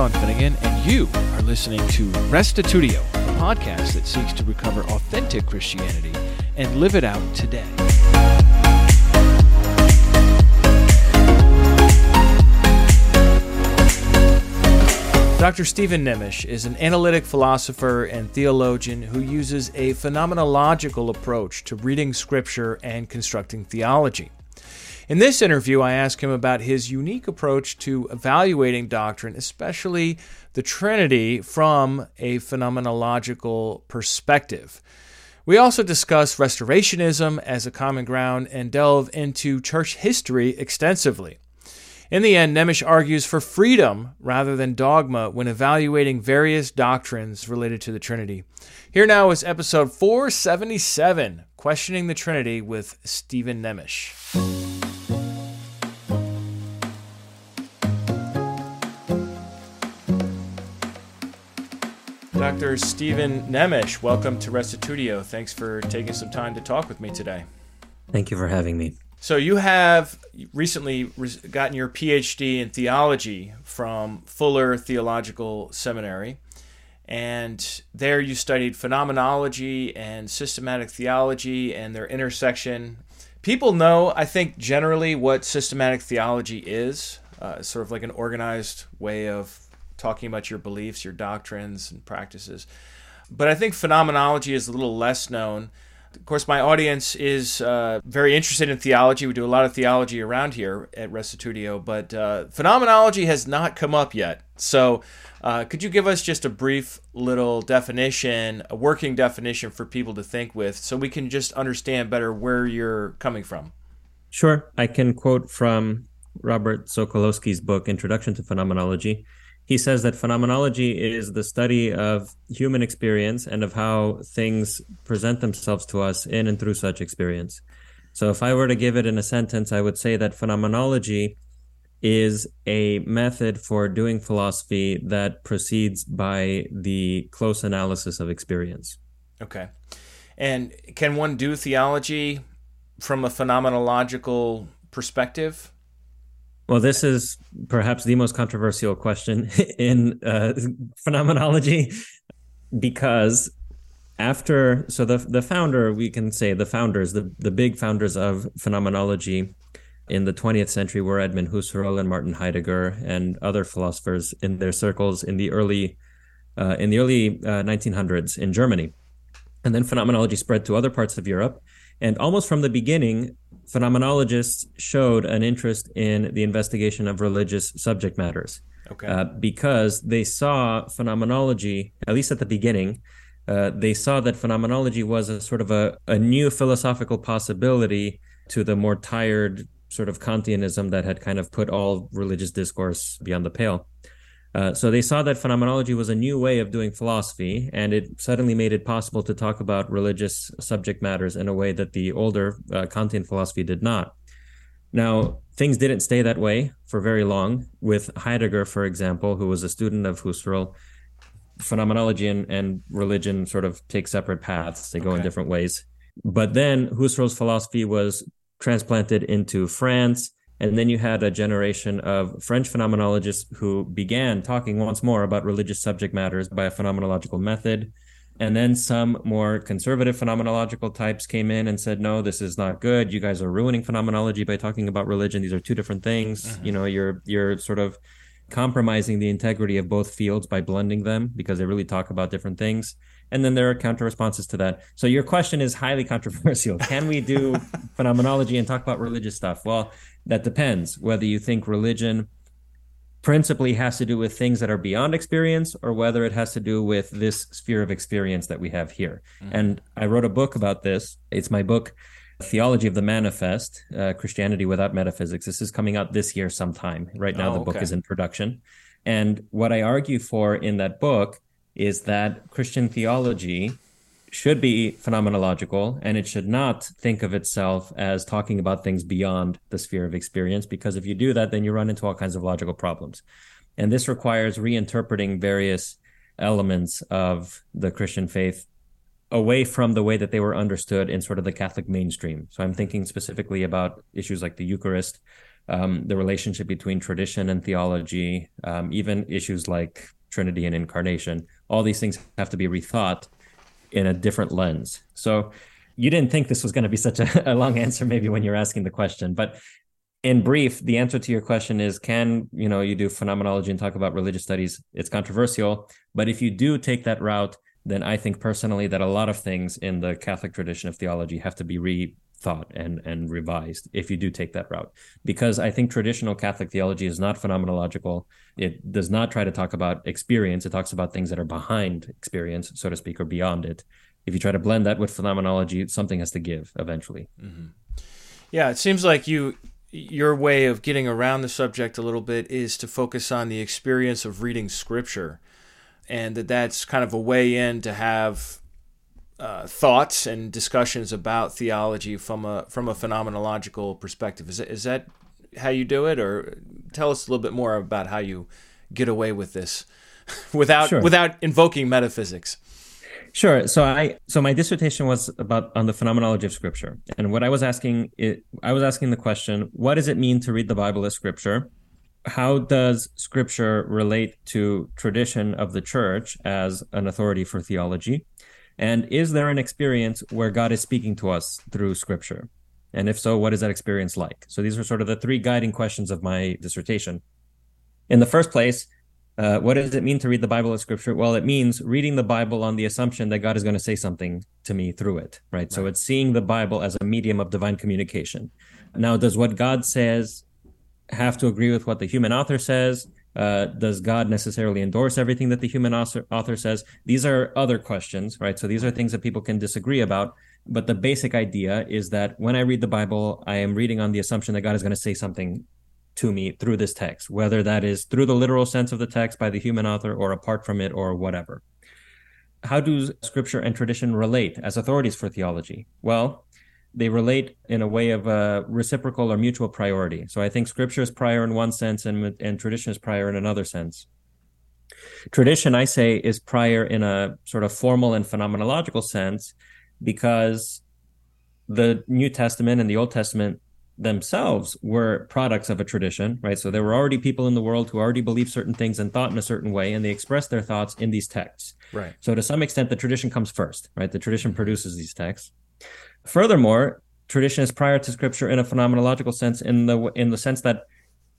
Sean Finnegan, and you are listening to Restitutio, a podcast that seeks to recover authentic Christianity and live it out today. Dr. Steven Nemes is an analytic philosopher and theologian who uses a phenomenological approach to reading scripture and constructing theology. In this interview, I ask him about his unique approach to evaluating doctrine, especially the Trinity, from a phenomenological perspective. We also discuss restorationism as a common ground and delve into church history extensively. In the end, Nemes argues for freedom rather than dogma when evaluating various doctrines related to the Trinity. Here now is episode 477 Questioning the Trinity with Steven Nemes. Dr. Steven Nemes, welcome to Restitutio. Thanks for taking some time to talk with me today. Thank you for having me. So you have recently gotten your PhD in theology from Fuller Theological Seminary, and there you studied phenomenology and systematic theology and their intersection. People know, I think, generally what systematic theology is. Uh, sort of like an organized way of talking about your beliefs, your doctrines, and practices. But I think phenomenology is a little less known. Of course, my audience is uh, very interested in theology. We do a lot of theology around here at Restitutio, but uh, phenomenology has not come up yet. So, uh, could you give us just a brief little definition, a working definition for people to think with, so we can just understand better where you're coming from? Sure. I can quote from Robert Sokolowski's book, Introduction to Phenomenology he says that phenomenology is the study of human experience and of how things present themselves to us in and through such experience. So, if I were to give it in a sentence, I would say that phenomenology is a method for doing philosophy that proceeds by the close analysis of experience. Okay. And can one do theology from a phenomenological perspective? Well, this is perhaps the most controversial question in uh, phenomenology because after so the the founder we can say the founders the the big founders of phenomenology in the 20th century were Edmund Husserl and Martin Heidegger and other philosophers in their circles in the early uh, in the early uh, 1900s in Germany. And then phenomenology spread to other parts of Europe. And almost from the beginning phenomenologists showed an interest in the investigation of religious subject matters. Okay. Uh, because they saw phenomenology, at least at the beginning, uh, they saw that phenomenology was a sort of a, a new philosophical possibility to the more tired sort of Kantianism that had kind of put all religious discourse beyond the pale. Uh, so they saw that phenomenology was a new way of doing philosophy, and it suddenly made it possible to talk about religious subject matters in a way that the older uh, Kantian philosophy did not. Now, things didn't stay that way for very long. With Heidegger, for example, who was a student of Husserl, phenomenology and, and religion sort of take separate paths, they go okay. in different ways. But then Husserl's philosophy was transplanted into France and then you had a generation of French phenomenologists who began talking once more about religious subject matters by a phenomenological method. And then some more conservative phenomenological types came in and said, no, this is not good. You guys are ruining phenomenology by talking about religion. These are two different things. Mm-hmm. You know, you're you're sort of compromising the integrity of both fields by blending them because they really talk about different things. And then there are counter responses to that. So your question is highly controversial. Can we do phenomenology and talk about religious stuff? Well, that depends whether you think religion principally has to do with things that are beyond experience or whether it has to do with this sphere of experience that we have here. Mm-hmm. And I wrote a book about this. It's my book, Theology of the Manifest uh, Christianity Without Metaphysics. This is coming out this year sometime. Right now, oh, the book okay. is in production. And what I argue for in that book is that Christian theology should be phenomenological and it should not think of itself as talking about things beyond the sphere of experience because if you do that then you run into all kinds of logical problems and this requires reinterpreting various elements of the christian faith away from the way that they were understood in sort of the catholic mainstream so i'm thinking specifically about issues like the eucharist um, the relationship between tradition and theology, um, even issues like Trinity and incarnation. All these things have to be rethought in a different lens. So you didn't think this was going to be such a, a long answer, maybe when you're asking the question, but in brief, the answer to your question is can you know you do phenomenology and talk about religious studies? It's controversial, but if you do take that route, then I think personally that a lot of things in the Catholic tradition of theology have to be rethought and and revised if you do take that route. Because i think traditional catholic theology is not phenomenological. It does not try to talk about experience. It talks about things that are behind experience so to speak or beyond it. If you try to blend that with phenomenology something has to give eventually. Mm-hmm. yeah it seems like you your way of getting around the subject a little bit is to focus on the experience of reading scripture and that that's kind of a way in to have uh, thoughts and discussions about theology from a from a phenomenological perspective is that, is that how you do it or tell us a little bit more about how you get away with this without sure. without invoking metaphysics Sure. So I so my dissertation was about on the phenomenology of scripture. And what I was asking it I was asking the question, what does it mean to read the Bible as scripture? How does scripture relate to tradition of the church as an authority for theology? And is there an experience where God is speaking to us through scripture? And if so, what is that experience like? So these are sort of the three guiding questions of my dissertation. In the first place, uh, what does it mean to read the Bible as scripture? Well, it means reading the Bible on the assumption that God is going to say something to me through it, right? right? So it's seeing the Bible as a medium of divine communication. Now, does what God says have to agree with what the human author says? Uh, does God necessarily endorse everything that the human author, author says? These are other questions, right? So these are things that people can disagree about. But the basic idea is that when I read the Bible, I am reading on the assumption that God is going to say something to me through this text, whether that is through the literal sense of the text by the human author or apart from it or whatever. How do scripture and tradition relate as authorities for theology? Well, they relate in a way of a reciprocal or mutual priority. So I think scripture is prior in one sense and, and tradition is prior in another sense. Tradition, I say, is prior in a sort of formal and phenomenological sense because the New Testament and the Old Testament themselves were products of a tradition, right? So there were already people in the world who already believed certain things and thought in a certain way, and they expressed their thoughts in these texts. Right. So to some extent, the tradition comes first, right? The tradition mm-hmm. produces these texts. Furthermore, tradition is prior to scripture in a phenomenological sense, in the in the sense that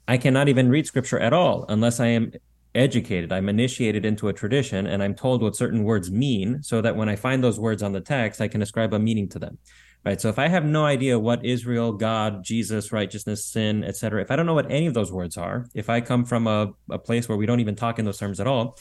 I cannot even read scripture at all unless I am educated. I'm initiated into a tradition and I'm told what certain words mean so that when I find those words on the text, I can ascribe a meaning to them right so if i have no idea what israel god jesus righteousness sin etc if i don't know what any of those words are if i come from a, a place where we don't even talk in those terms at all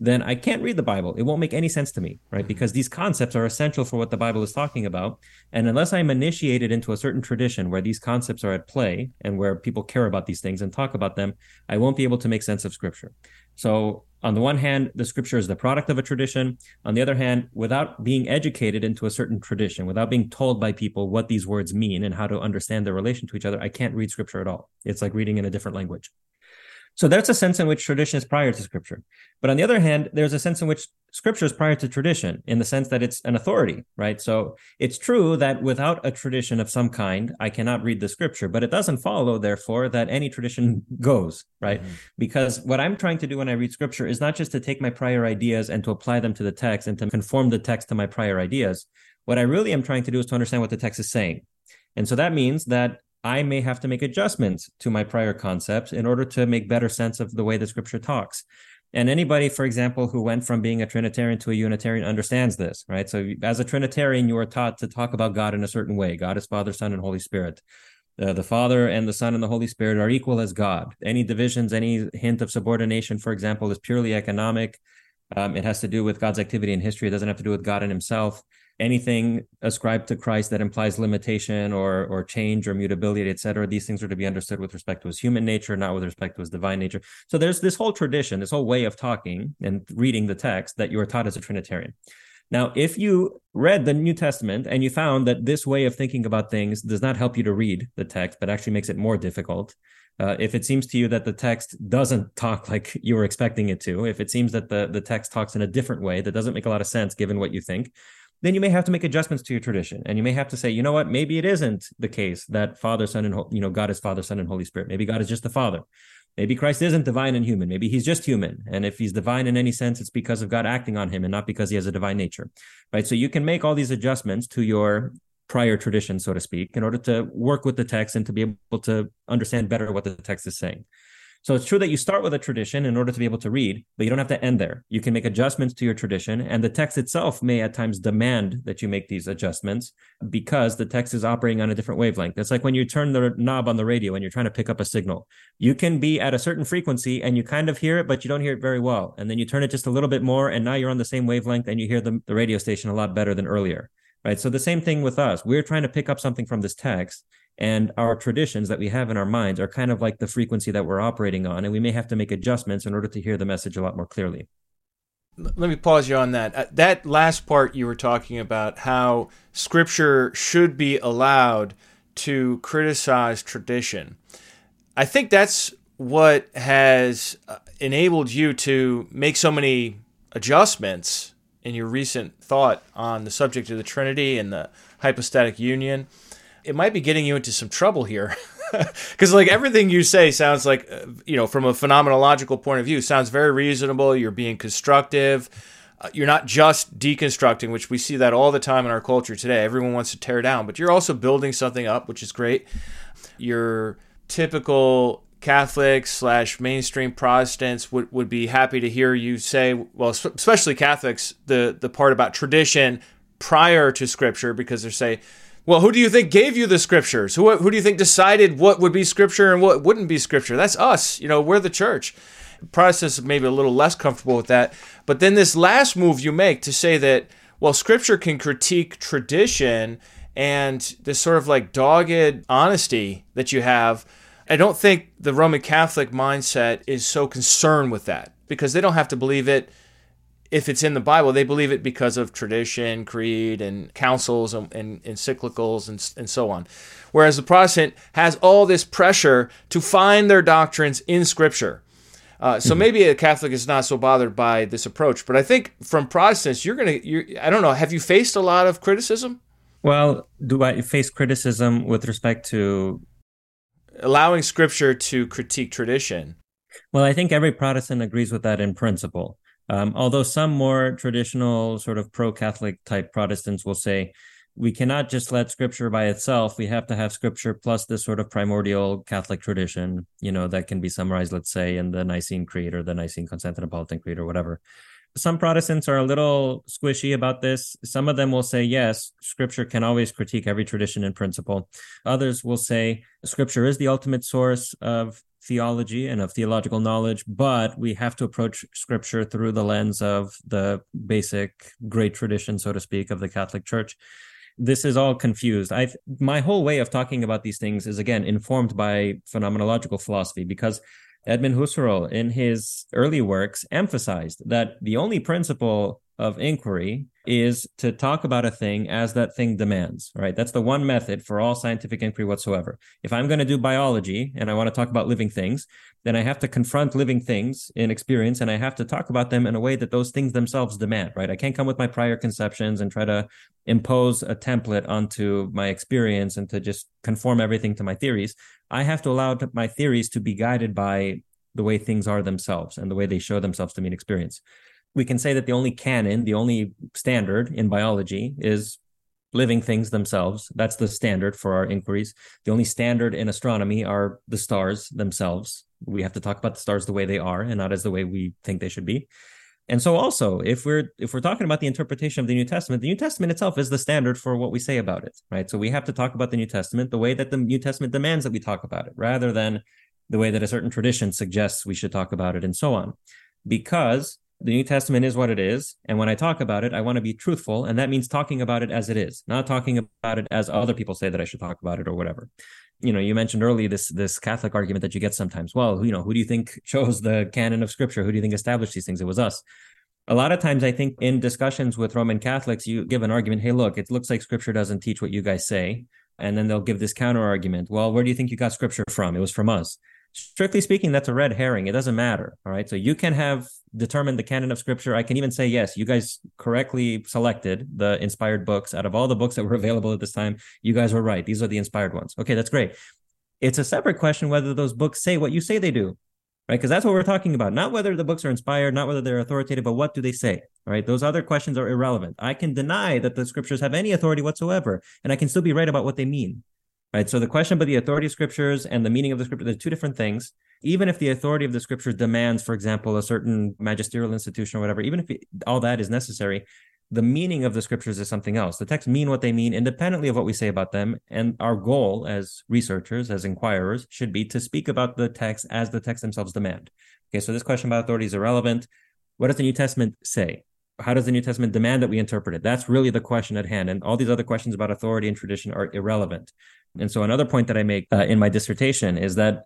then I can't read the Bible. It won't make any sense to me, right? Mm-hmm. Because these concepts are essential for what the Bible is talking about. And unless I'm initiated into a certain tradition where these concepts are at play and where people care about these things and talk about them, I won't be able to make sense of Scripture. So, on the one hand, the Scripture is the product of a tradition. On the other hand, without being educated into a certain tradition, without being told by people what these words mean and how to understand their relation to each other, I can't read Scripture at all. It's like reading in a different language. So there's a sense in which tradition is prior to scripture. But on the other hand, there's a sense in which scripture is prior to tradition in the sense that it's an authority, right? So it's true that without a tradition of some kind, I cannot read the scripture, but it doesn't follow, therefore, that any tradition goes, right? Mm-hmm. Because what I'm trying to do when I read scripture is not just to take my prior ideas and to apply them to the text and to conform the text to my prior ideas. What I really am trying to do is to understand what the text is saying. And so that means that I may have to make adjustments to my prior concepts in order to make better sense of the way the scripture talks. And anybody, for example, who went from being a Trinitarian to a Unitarian understands this, right? So as a Trinitarian, you are taught to talk about God in a certain way. God is Father, Son, and Holy Spirit. Uh, the Father and the Son and the Holy Spirit are equal as God. Any divisions, any hint of subordination, for example, is purely economic. Um, it has to do with God's activity in history. It doesn't have to do with God and Himself anything ascribed to Christ that implies limitation or or change or mutability, etc. These things are to be understood with respect to his human nature, not with respect to his divine nature. So there's this whole tradition, this whole way of talking and reading the text that you are taught as a Trinitarian. Now, if you read the New Testament and you found that this way of thinking about things does not help you to read the text, but actually makes it more difficult, uh, if it seems to you that the text doesn't talk like you were expecting it to, if it seems that the, the text talks in a different way that doesn't make a lot of sense given what you think, then you may have to make adjustments to your tradition. And you may have to say you know what? Maybe it isn't the case that father son and you know god is father son and holy spirit. Maybe god is just the father. Maybe christ isn't divine and human. Maybe he's just human. And if he's divine in any sense it's because of god acting on him and not because he has a divine nature. Right? So you can make all these adjustments to your prior tradition so to speak in order to work with the text and to be able to understand better what the text is saying so it's true that you start with a tradition in order to be able to read, but you don't have to end there. You can make adjustments to your tradition, and the text itself may at times demand that you make these adjustments because the text is operating on a different wavelength. It's like when you turn the knob on the radio and you're trying to pick up a signal. You can be at a certain frequency and you kind of hear it, but you don't hear it very well. And then you turn it just a little bit more, and now you're on the same wavelength and you hear the, the radio station a lot better than earlier. Right. So the same thing with us. We're trying to pick up something from this text and our traditions that we have in our minds are kind of like the frequency that we're operating on and we may have to make adjustments in order to hear the message a lot more clearly. Let me pause you on that. Uh, that last part you were talking about how scripture should be allowed to criticize tradition i think that's what has uh, enabled you to make so many adjustments in your recent thought on the subject of the trinity and the hypostatic union it might be getting you into some trouble here. Because like everything you say sounds like, uh, you know, from a phenomenological point of view, sounds very reasonable. You're being constructive. Uh, you're not just deconstructing, which we see that all the time in our culture today. Everyone wants to tear down, but you're also building something up, which is great. Your typical Catholics slash mainstream Protestants would, would be happy to hear you say, well, especially Catholics, the the part about tradition prior to Scripture, because they say well, who do you think gave you the scriptures? Who, who do you think decided what would be scripture and what wouldn't be scripture? That's us. You know, we're the church. Protestants maybe a little less comfortable with that. But then this last move you make to say that, well, scripture can critique tradition and this sort of like dogged honesty that you have. I don't think the Roman Catholic mindset is so concerned with that because they don't have to believe it if it's in the Bible, they believe it because of tradition, creed, and councils and, and encyclicals and, and so on. Whereas the Protestant has all this pressure to find their doctrines in Scripture. Uh, so mm-hmm. maybe a Catholic is not so bothered by this approach, but I think from Protestants, you're gonna, you're, I don't know, have you faced a lot of criticism? Well, do I face criticism with respect to allowing Scripture to critique tradition? Well, I think every Protestant agrees with that in principle. Um, although some more traditional, sort of pro Catholic type Protestants will say, we cannot just let scripture by itself. We have to have scripture plus this sort of primordial Catholic tradition, you know, that can be summarized, let's say, in the Nicene Creed or the Nicene Constantinopolitan Creed or whatever. Some Protestants are a little squishy about this. Some of them will say, yes, scripture can always critique every tradition in principle. Others will say, scripture is the ultimate source of theology and of theological knowledge, but we have to approach scripture through the lens of the basic great tradition, so to speak, of the Catholic Church. This is all confused. I my whole way of talking about these things is again informed by phenomenological philosophy because Edmund Husserl, in his early works, emphasized that the only principle of inquiry is to talk about a thing as that thing demands, right? That's the one method for all scientific inquiry whatsoever. If I'm going to do biology and I want to talk about living things, then I have to confront living things in experience and I have to talk about them in a way that those things themselves demand, right? I can't come with my prior conceptions and try to impose a template onto my experience and to just conform everything to my theories. I have to allow my theories to be guided by the way things are themselves and the way they show themselves to me in experience we can say that the only canon, the only standard in biology is living things themselves. That's the standard for our inquiries. The only standard in astronomy are the stars themselves. We have to talk about the stars the way they are and not as the way we think they should be. And so also, if we're if we're talking about the interpretation of the New Testament, the New Testament itself is the standard for what we say about it, right? So we have to talk about the New Testament the way that the New Testament demands that we talk about it, rather than the way that a certain tradition suggests we should talk about it, and so on. Because the New Testament is what it is. And when I talk about it, I want to be truthful. And that means talking about it as it is, not talking about it as other people say that I should talk about it or whatever. You know, you mentioned earlier this this Catholic argument that you get sometimes. Well, you know, who do you think chose the canon of scripture? Who do you think established these things? It was us. A lot of times I think in discussions with Roman Catholics, you give an argument, hey, look, it looks like scripture doesn't teach what you guys say. And then they'll give this counter argument. Well, where do you think you got scripture from? It was from us strictly speaking, that's a red herring. It doesn't matter. All right. So you can have determined the canon of scripture. I can even say, yes, you guys correctly selected the inspired books out of all the books that were available at this time. You guys were right. These are the inspired ones. Okay, that's great. It's a separate question whether those books say what you say they do, right? Because that's what we're talking about. Not whether the books are inspired, not whether they're authoritative, but what do they say, right? Those other questions are irrelevant. I can deny that the scriptures have any authority whatsoever, and I can still be right about what they mean. Right. So the question about the authority of scriptures and the meaning of the scripture, they're two different things. Even if the authority of the scriptures demands, for example, a certain magisterial institution or whatever, even if it, all that is necessary, the meaning of the scriptures is something else. The texts mean what they mean independently of what we say about them. And our goal as researchers, as inquirers, should be to speak about the text as the texts themselves demand. Okay, so this question about authority is irrelevant. What does the New Testament say? How does the New Testament demand that we interpret it? That's really the question at hand. And all these other questions about authority and tradition are irrelevant. And so another point that I make uh, in my dissertation is that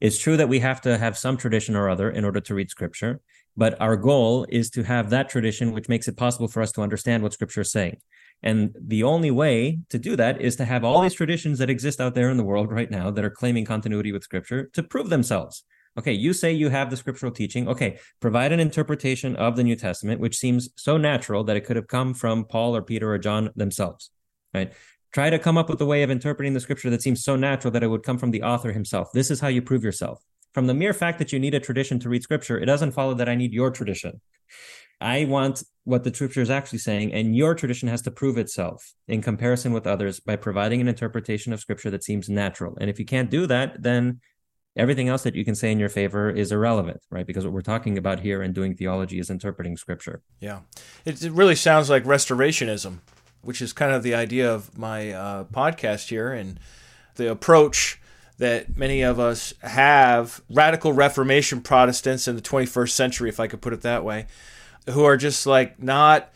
it's true that we have to have some tradition or other in order to read scripture, but our goal is to have that tradition which makes it possible for us to understand what scripture is saying. And the only way to do that is to have all these traditions that exist out there in the world right now that are claiming continuity with scripture to prove themselves. Okay, you say you have the scriptural teaching. Okay, provide an interpretation of the New Testament, which seems so natural that it could have come from Paul or Peter or John themselves, right? Try to come up with a way of interpreting the scripture that seems so natural that it would come from the author himself. This is how you prove yourself. From the mere fact that you need a tradition to read scripture, it doesn't follow that I need your tradition. I want what the scripture is actually saying, and your tradition has to prove itself in comparison with others by providing an interpretation of scripture that seems natural. And if you can't do that, then everything else that you can say in your favor is irrelevant, right? Because what we're talking about here and doing theology is interpreting scripture. Yeah. It, it really sounds like restorationism which is kind of the idea of my uh, podcast here and the approach that many of us have radical reformation protestants in the 21st century if i could put it that way who are just like not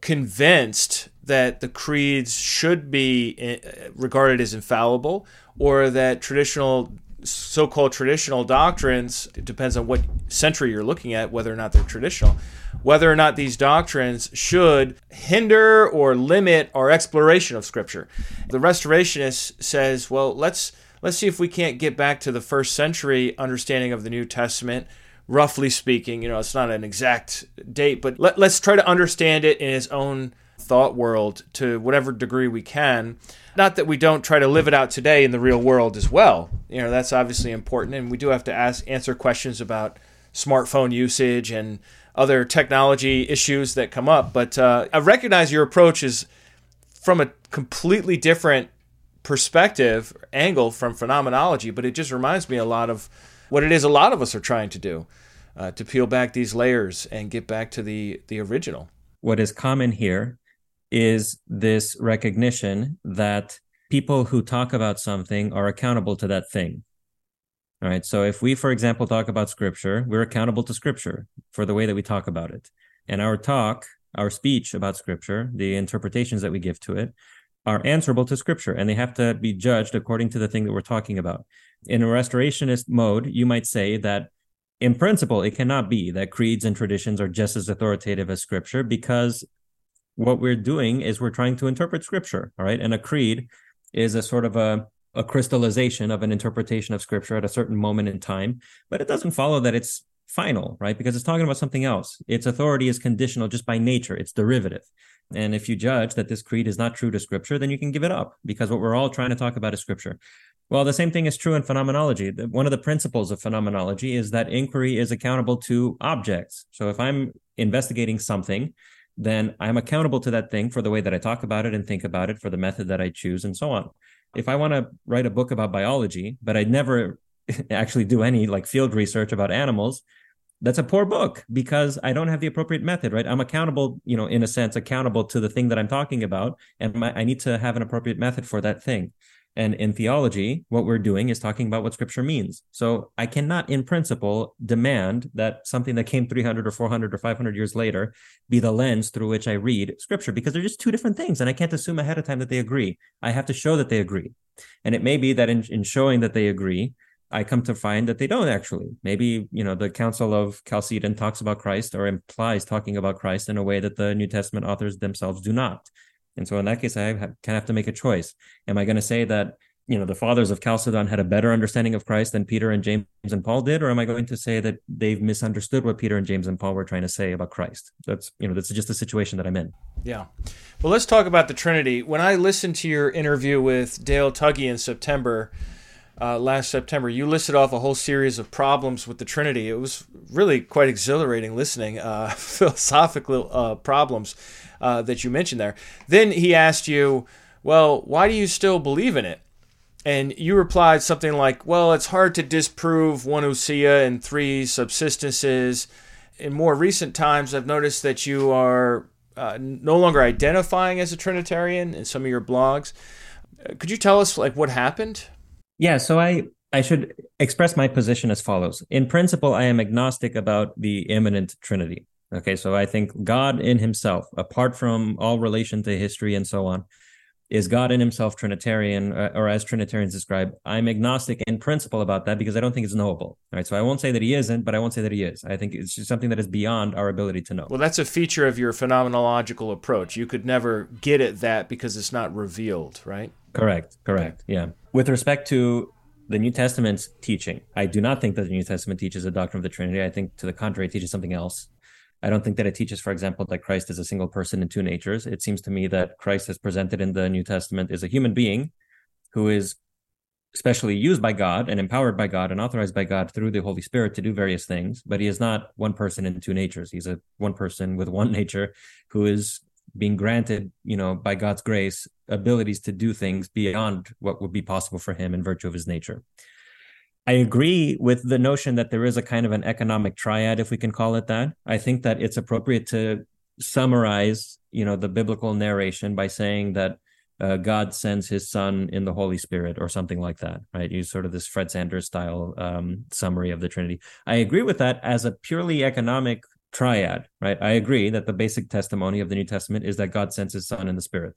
convinced that the creeds should be eh, regarded as infallible or that traditional so-called traditional doctrines it depends on what century you're looking at whether or not they're traditional whether or not these doctrines should hinder or limit our exploration of scripture. The restorationist says well let's let's see if we can't get back to the first century understanding of the new testament roughly speaking. You know it's not an exact date but let, let's try to understand it in its own thought world to whatever degree we can not that we don't try to live it out today in the real world as well. You know, that's obviously important, and we do have to ask answer questions about smartphone usage and other technology issues that come up. But uh, I recognize your approach is from a completely different perspective angle from phenomenology, but it just reminds me a lot of what it is a lot of us are trying to do uh, to peel back these layers and get back to the the original. What is common here is this recognition that people who talk about something are accountable to that thing. All right. So if we, for example, talk about scripture, we're accountable to scripture for the way that we talk about it. And our talk, our speech about scripture, the interpretations that we give to it, are answerable to scripture and they have to be judged according to the thing that we're talking about. In a restorationist mode, you might say that in principle, it cannot be that creeds and traditions are just as authoritative as scripture because what we're doing is we're trying to interpret scripture, all right? And a creed is a sort of a, a crystallization of an interpretation of scripture at a certain moment in time, but it doesn't follow that it's final, right? Because it's talking about something else. Its authority is conditional just by nature, it's derivative. And if you judge that this creed is not true to scripture, then you can give it up because what we're all trying to talk about is scripture. Well, the same thing is true in phenomenology. One of the principles of phenomenology is that inquiry is accountable to objects. So if I'm investigating something, then I'm accountable to that thing for the way that I talk about it and think about it, for the method that I choose, and so on. If I want to write a book about biology, but I never actually do any like field research about animals, that's a poor book because I don't have the appropriate method, right? I'm accountable, you know, in a sense, accountable to the thing that I'm talking about, and my, I need to have an appropriate method for that thing. And in theology, what we're doing is talking about what scripture means. So I cannot, in principle, demand that something that came 300 or 400 or 500 years later be the lens through which I read scripture because they're just two different things. And I can't assume ahead of time that they agree. I have to show that they agree. And it may be that in, in showing that they agree, I come to find that they don't actually. Maybe, you know, the Council of Chalcedon talks about Christ or implies talking about Christ in a way that the New Testament authors themselves do not. And so in that case, I have, kind of have to make a choice. Am I going to say that you know the fathers of Chalcedon had a better understanding of Christ than Peter and James and Paul did, or am I going to say that they've misunderstood what Peter and James and Paul were trying to say about Christ? That's you know that's just the situation that I'm in. Yeah. Well, let's talk about the Trinity. When I listened to your interview with Dale Tuggy in September, uh, last September, you listed off a whole series of problems with the Trinity. It was really quite exhilarating listening, uh, philosophical uh, problems uh, that you mentioned there. Then he asked you, Well, why do you still believe in it? And you replied something like, Well, it's hard to disprove one ousia and three subsistences. In more recent times, I've noticed that you are uh, no longer identifying as a Trinitarian in some of your blogs. Could you tell us like what happened? Yeah, so I I should express my position as follows. In principle, I am agnostic about the immanent Trinity. Okay, so I think God in Himself, apart from all relation to history and so on, is God in himself Trinitarian, or, uh, or, as Trinitarians describe? I'm agnostic in principle about that because I don't think it's knowable. Right. So I won't say that he isn't, but I won't say that he is. I think it's just something that is beyond our ability to know. Well, that's a feature of your phenomenological approach. You could never get at that because it's not revealed, right? Correct. Correct. Yeah. With respect to the New Testament's teaching, I do not think that the New Testament teaches a doctrine of the Trinity. I think, to the contrary, it teaches something else. I don't think that it teaches, for example, that Christ is a single person in two natures. It seems to me that Christ is presented in the New Testament is a human being who is specially used by God and empowered by God and authorized by God through the Holy Spirit to do various things, but he is not one person in two natures. He's a one person with one nature who is being granted, you know, by God's grace, abilities to do things beyond what would be possible for him in virtue of his nature. I agree with the notion that there is a kind of an economic triad, if we can call it that. I think that it's appropriate to summarize, you know, the biblical narration by saying that uh, God sends His Son in the Holy Spirit, or something like that. Right? Use sort of this Fred Sanders style um, summary of the Trinity. I agree with that as a purely economic triad. Right? I agree that the basic testimony of the New Testament is that God sends His Son in the Spirit.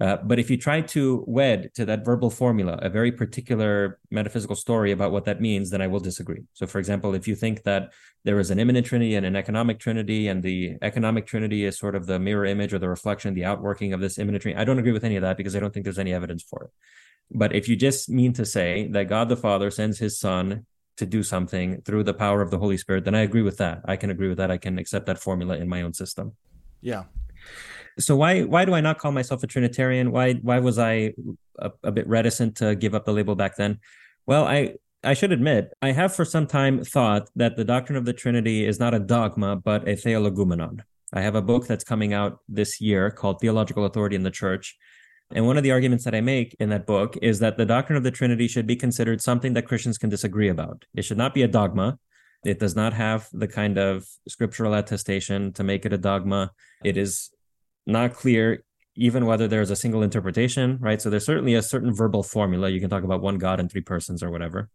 Uh, but if you try to wed to that verbal formula a very particular metaphysical story about what that means, then I will disagree. So, for example, if you think that there is an immanent trinity and an economic trinity, and the economic trinity is sort of the mirror image or the reflection, the outworking of this immanent trinity, I don't agree with any of that because I don't think there's any evidence for it. But if you just mean to say that God the Father sends his Son to do something through the power of the Holy Spirit, then I agree with that. I can agree with that. I can accept that formula in my own system. Yeah so why why do I not call myself a Trinitarian? Why why was I a, a, bit reticent to give up the label back then? Well, I I should admit I have for some time thought that the doctrine of the Trinity is not a dogma but a theologoumenon. I have a book that's coming out this year called Theological Authority in the Church. And one of the arguments that I make in that book is that the doctrine of the Trinity should be considered something that Christians can disagree about. It should not be a dogma. It does not have the kind of scriptural attestation to make it a dogma. It is not clear even whether there's a single interpretation, right? So there's certainly a certain verbal formula. You can talk about one God and three persons or whatever.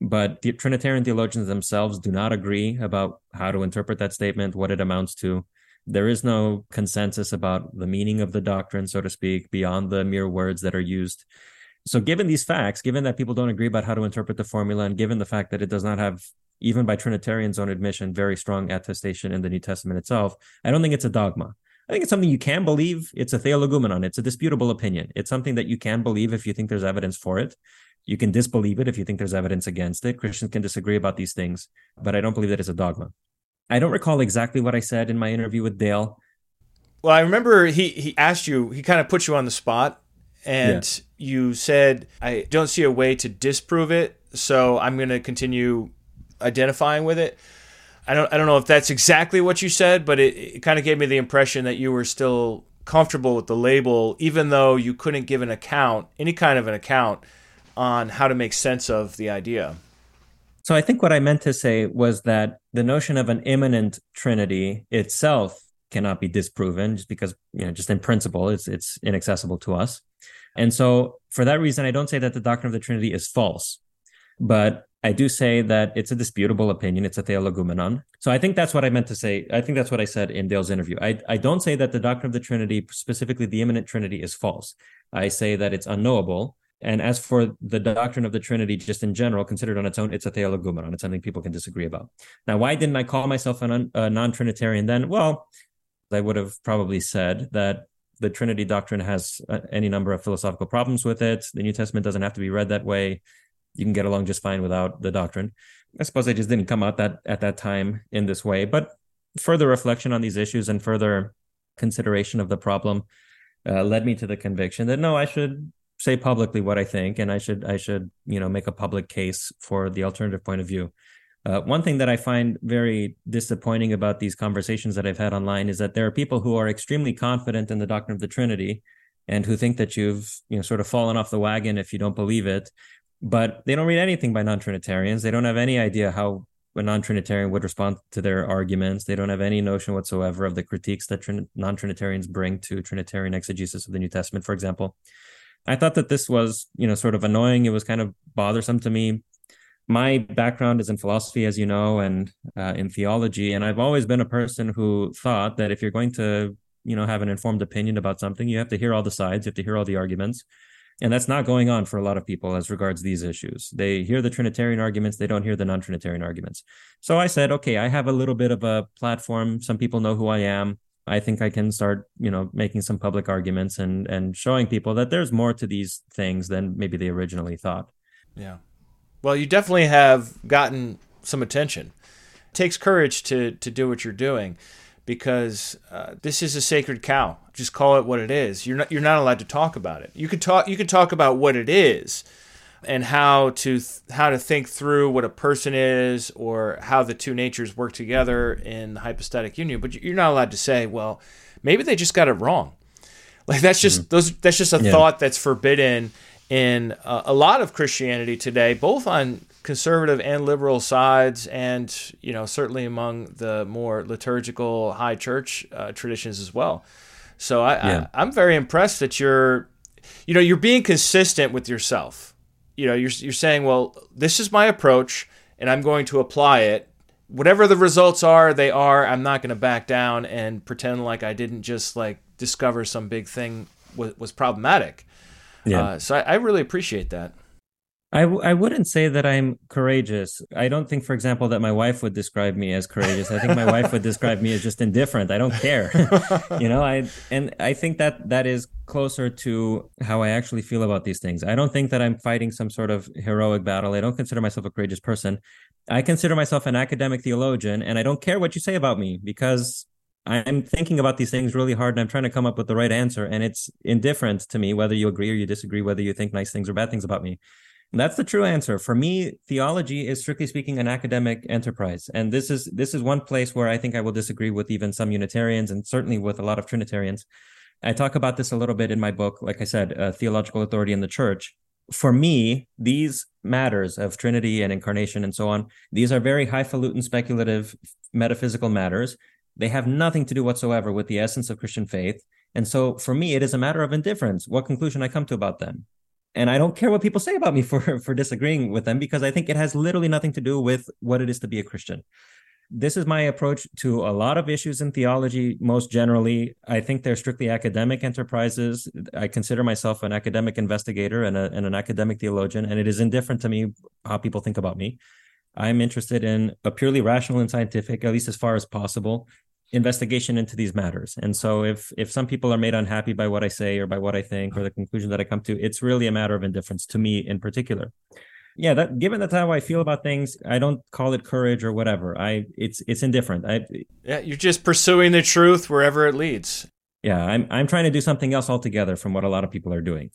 But the Trinitarian theologians themselves do not agree about how to interpret that statement, what it amounts to. There is no consensus about the meaning of the doctrine, so to speak, beyond the mere words that are used. So, given these facts, given that people don't agree about how to interpret the formula, and given the fact that it does not have, even by Trinitarians' own admission, very strong attestation in the New Testament itself, I don't think it's a dogma. I think it's something you can believe. It's a theologoumenon. It's a disputable opinion. It's something that you can believe if you think there's evidence for it. You can disbelieve it if you think there's evidence against it. Christians can disagree about these things, but I don't believe that it's a dogma. I don't recall exactly what I said in my interview with Dale. Well, I remember he he asked you, he kind of put you on the spot, and yeah. you said, "I don't see a way to disprove it, so I'm going to continue identifying with it." I don't I don't know if that's exactly what you said, but it, it kind of gave me the impression that you were still comfortable with the label, even though you couldn't give an account, any kind of an account, on how to make sense of the idea. So I think what I meant to say was that the notion of an immanent trinity itself cannot be disproven just because you know just in principle it's it's inaccessible to us. And so for that reason I don't say that the doctrine of the trinity is false. But I do say that it's a disputable opinion. It's a theologoumenon. So I think that's what I meant to say. I think that's what I said in Dale's interview. I, I don't say that the doctrine of the Trinity, specifically the immanent Trinity, is false. I say that it's unknowable. And as for the doctrine of the Trinity, just in general, considered on its own, it's a theologoumenon. It's something people can disagree about. Now, why didn't I call myself a non Trinitarian then? Well, I would have probably said that the Trinity doctrine has uh, any number of philosophical problems with it. The New Testament doesn't have to be read that way. You can get along just fine without the doctrine. I suppose they just didn't come out that at that time in this way. But further reflection on these issues and further consideration of the problem uh, led me to the conviction that no, I should say publicly what I think, and I should I should you know make a public case for the alternative point of view. Uh, one thing that I find very disappointing about these conversations that I've had online is that there are people who are extremely confident in the doctrine of the Trinity and who think that you've you know sort of fallen off the wagon if you don't believe it, but they don't read anything by non-Trinitarians. They don't have any idea how a non-Trinitarian would respond to their arguments. They don't have any notion whatsoever of the critiques that trin- non-Trinitarians bring to Trinitarian exegesis of the New Testament, for example. I thought that this was, you know, sort of annoying. It was kind of bothersome to me. My background is in philosophy, as you know, and uh, in theology, and I've always been a person who thought that if you're going to, you know, have an informed opinion about something, you have to hear all the sides, you have to hear all the arguments, and that's not going on for a lot of people as regards these issues. They hear the Trinitarian arguments, they don't hear the non-Trinitarian arguments. So I said, okay, I have a little bit of a platform. Some people know who I am. I think I can start, you know, making some public arguments and and showing people that there's more to these things than maybe they originally thought. Yeah. Well, you definitely have gotten some attention. It takes courage to to do what you're doing because uh, this is a sacred cow. Just call it what it is. You're not you're not allowed to talk about it. You could talk you could talk about what it is and how to th- how to think through what a person is or how the two natures work together in the hypostatic union, but you're not allowed to say, well, maybe they just got it wrong. Like that's just mm-hmm. those that's just a yeah. thought that's forbidden in uh, a lot of Christianity today, both on conservative and liberal sides, and you know certainly among the more liturgical high church uh, traditions as well. So I, yeah. I, I'm very impressed that you're, you know, you're being consistent with yourself. You know, you're you're saying, well, this is my approach, and I'm going to apply it. Whatever the results are, they are. I'm not going to back down and pretend like I didn't just like discover some big thing was, was problematic. Yeah. Uh, so I, I really appreciate that. I w- I wouldn't say that I'm courageous. I don't think, for example, that my wife would describe me as courageous. I think my wife would describe me as just indifferent. I don't care, you know. I and I think that that is closer to how I actually feel about these things. I don't think that I'm fighting some sort of heroic battle. I don't consider myself a courageous person. I consider myself an academic theologian, and I don't care what you say about me because I'm thinking about these things really hard and I'm trying to come up with the right answer. And it's indifferent to me whether you agree or you disagree, whether you think nice things or bad things about me. That's the true answer. For me, theology is strictly speaking an academic enterprise. And this is this is one place where I think I will disagree with even some Unitarians and certainly with a lot of Trinitarians. I talk about this a little bit in my book, like I said, uh, Theological Authority in the Church. For me, these matters of Trinity and incarnation and so on, these are very highfalutin, speculative, metaphysical matters they have nothing to do whatsoever with the essence of Christian faith. And so for me, it is a matter of indifference what conclusion I come to about them. And I don't care what people say about me for, for disagreeing with them because I think it has literally nothing to do with what it is to be a Christian. This is my approach to a lot of issues in theology, most generally. I think they're strictly academic enterprises. I consider myself an academic investigator and, a, and an academic theologian, and it is indifferent to me how people think about me. I'm interested in a purely rational and scientific, at least as far as possible, investigation into these matters. And so if if some people are made unhappy by what I say or by what I think or the conclusion that I come to, it's really a matter of indifference to me in particular. Yeah, that given that's how I feel about things, I don't call it courage or whatever. I it's it's indifferent. I Yeah, you're just pursuing the truth wherever it leads. Yeah, I'm I'm trying to do something else altogether from what a lot of people are doing.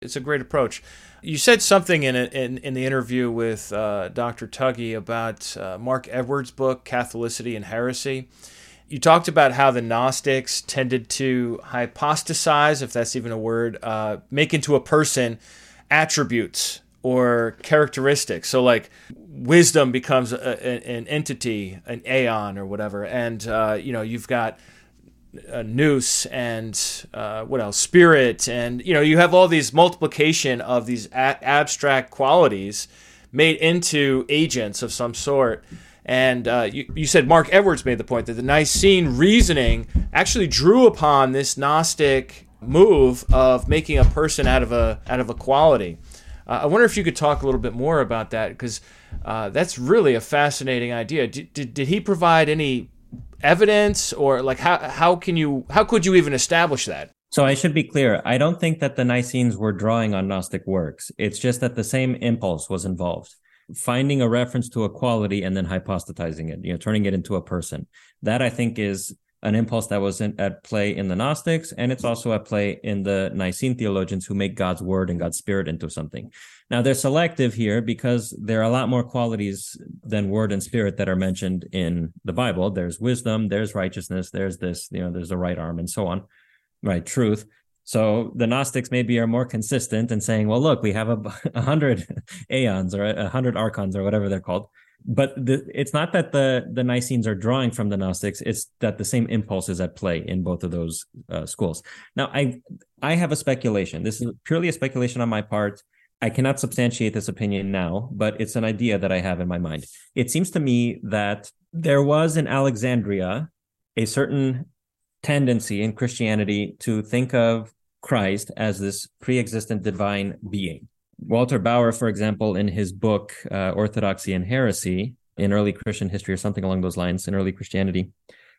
It's a great approach. You said something in it in, in the interview with uh, Dr. Tuggy about uh, Mark Edwards' book, Catholicity and Heresy you talked about how the Gnostics tended to hypostasize, if that's even a word, uh, make into a person attributes or characteristics. So, like, wisdom becomes a, a, an entity, an aeon or whatever, and uh, you know you've got a nous and uh, what else, spirit, and you know you have all these multiplication of these a- abstract qualities made into agents of some sort. And uh, you, you said Mark Edwards made the point that the Nicene reasoning actually drew upon this Gnostic move of making a person out of a out of a quality. Uh, I wonder if you could talk a little bit more about that because uh, that's really a fascinating idea. Did, did, did he provide any evidence or like how how can you how could you even establish that? So I should be clear. I don't think that the Nicenes were drawing on Gnostic works. It's just that the same impulse was involved. Finding a reference to a quality and then hypostatizing it, you know, turning it into a person. That I think is an impulse that was in, at play in the Gnostics, and it's also at play in the Nicene theologians who make God's word and God's spirit into something. Now they're selective here because there are a lot more qualities than word and spirit that are mentioned in the Bible. There's wisdom, there's righteousness, there's this, you know, there's the right arm and so on, right? Truth. So the Gnostics maybe are more consistent in saying, well, look, we have a, a hundred aeons or a hundred archons or whatever they're called but the, it's not that the the Nicenes are drawing from the Gnostics; it's that the same impulse is at play in both of those uh, schools. Now, I I have a speculation. This is purely a speculation on my part. I cannot substantiate this opinion now, but it's an idea that I have in my mind. It seems to me that there was in Alexandria a certain tendency in Christianity to think of Christ as this pre-existent divine being Walter Bauer, for example, in his book uh, Orthodoxy and Heresy in early Christian history or something along those lines in early Christianity,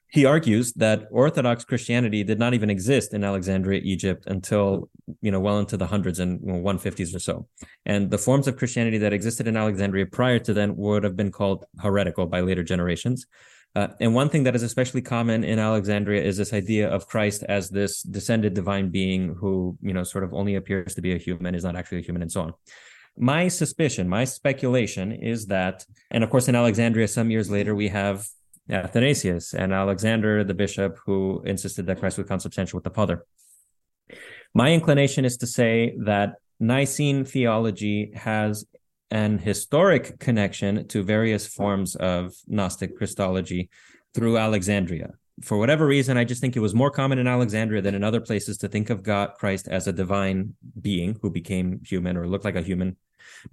he argues that Orthodox Christianity did not even exist in Alexandria, Egypt, until you know well into the hundreds and you know, 150s or so. And the forms of Christianity that existed in Alexandria prior to then would have been called heretical by later generations. Uh, and one thing that is especially common in Alexandria is this idea of Christ as this descended divine being who, you know, sort of only appears to be a human, is not actually a human, and so on. My suspicion, my speculation is that, and of course, in Alexandria, some years later, we have Athanasius and Alexander, the bishop, who insisted that Christ was consubstantial with the Father. My inclination is to say that Nicene theology has an historic connection to various forms of Gnostic Christology through Alexandria. For whatever reason, I just think it was more common in Alexandria than in other places to think of God, Christ, as a divine being who became human or looked like a human.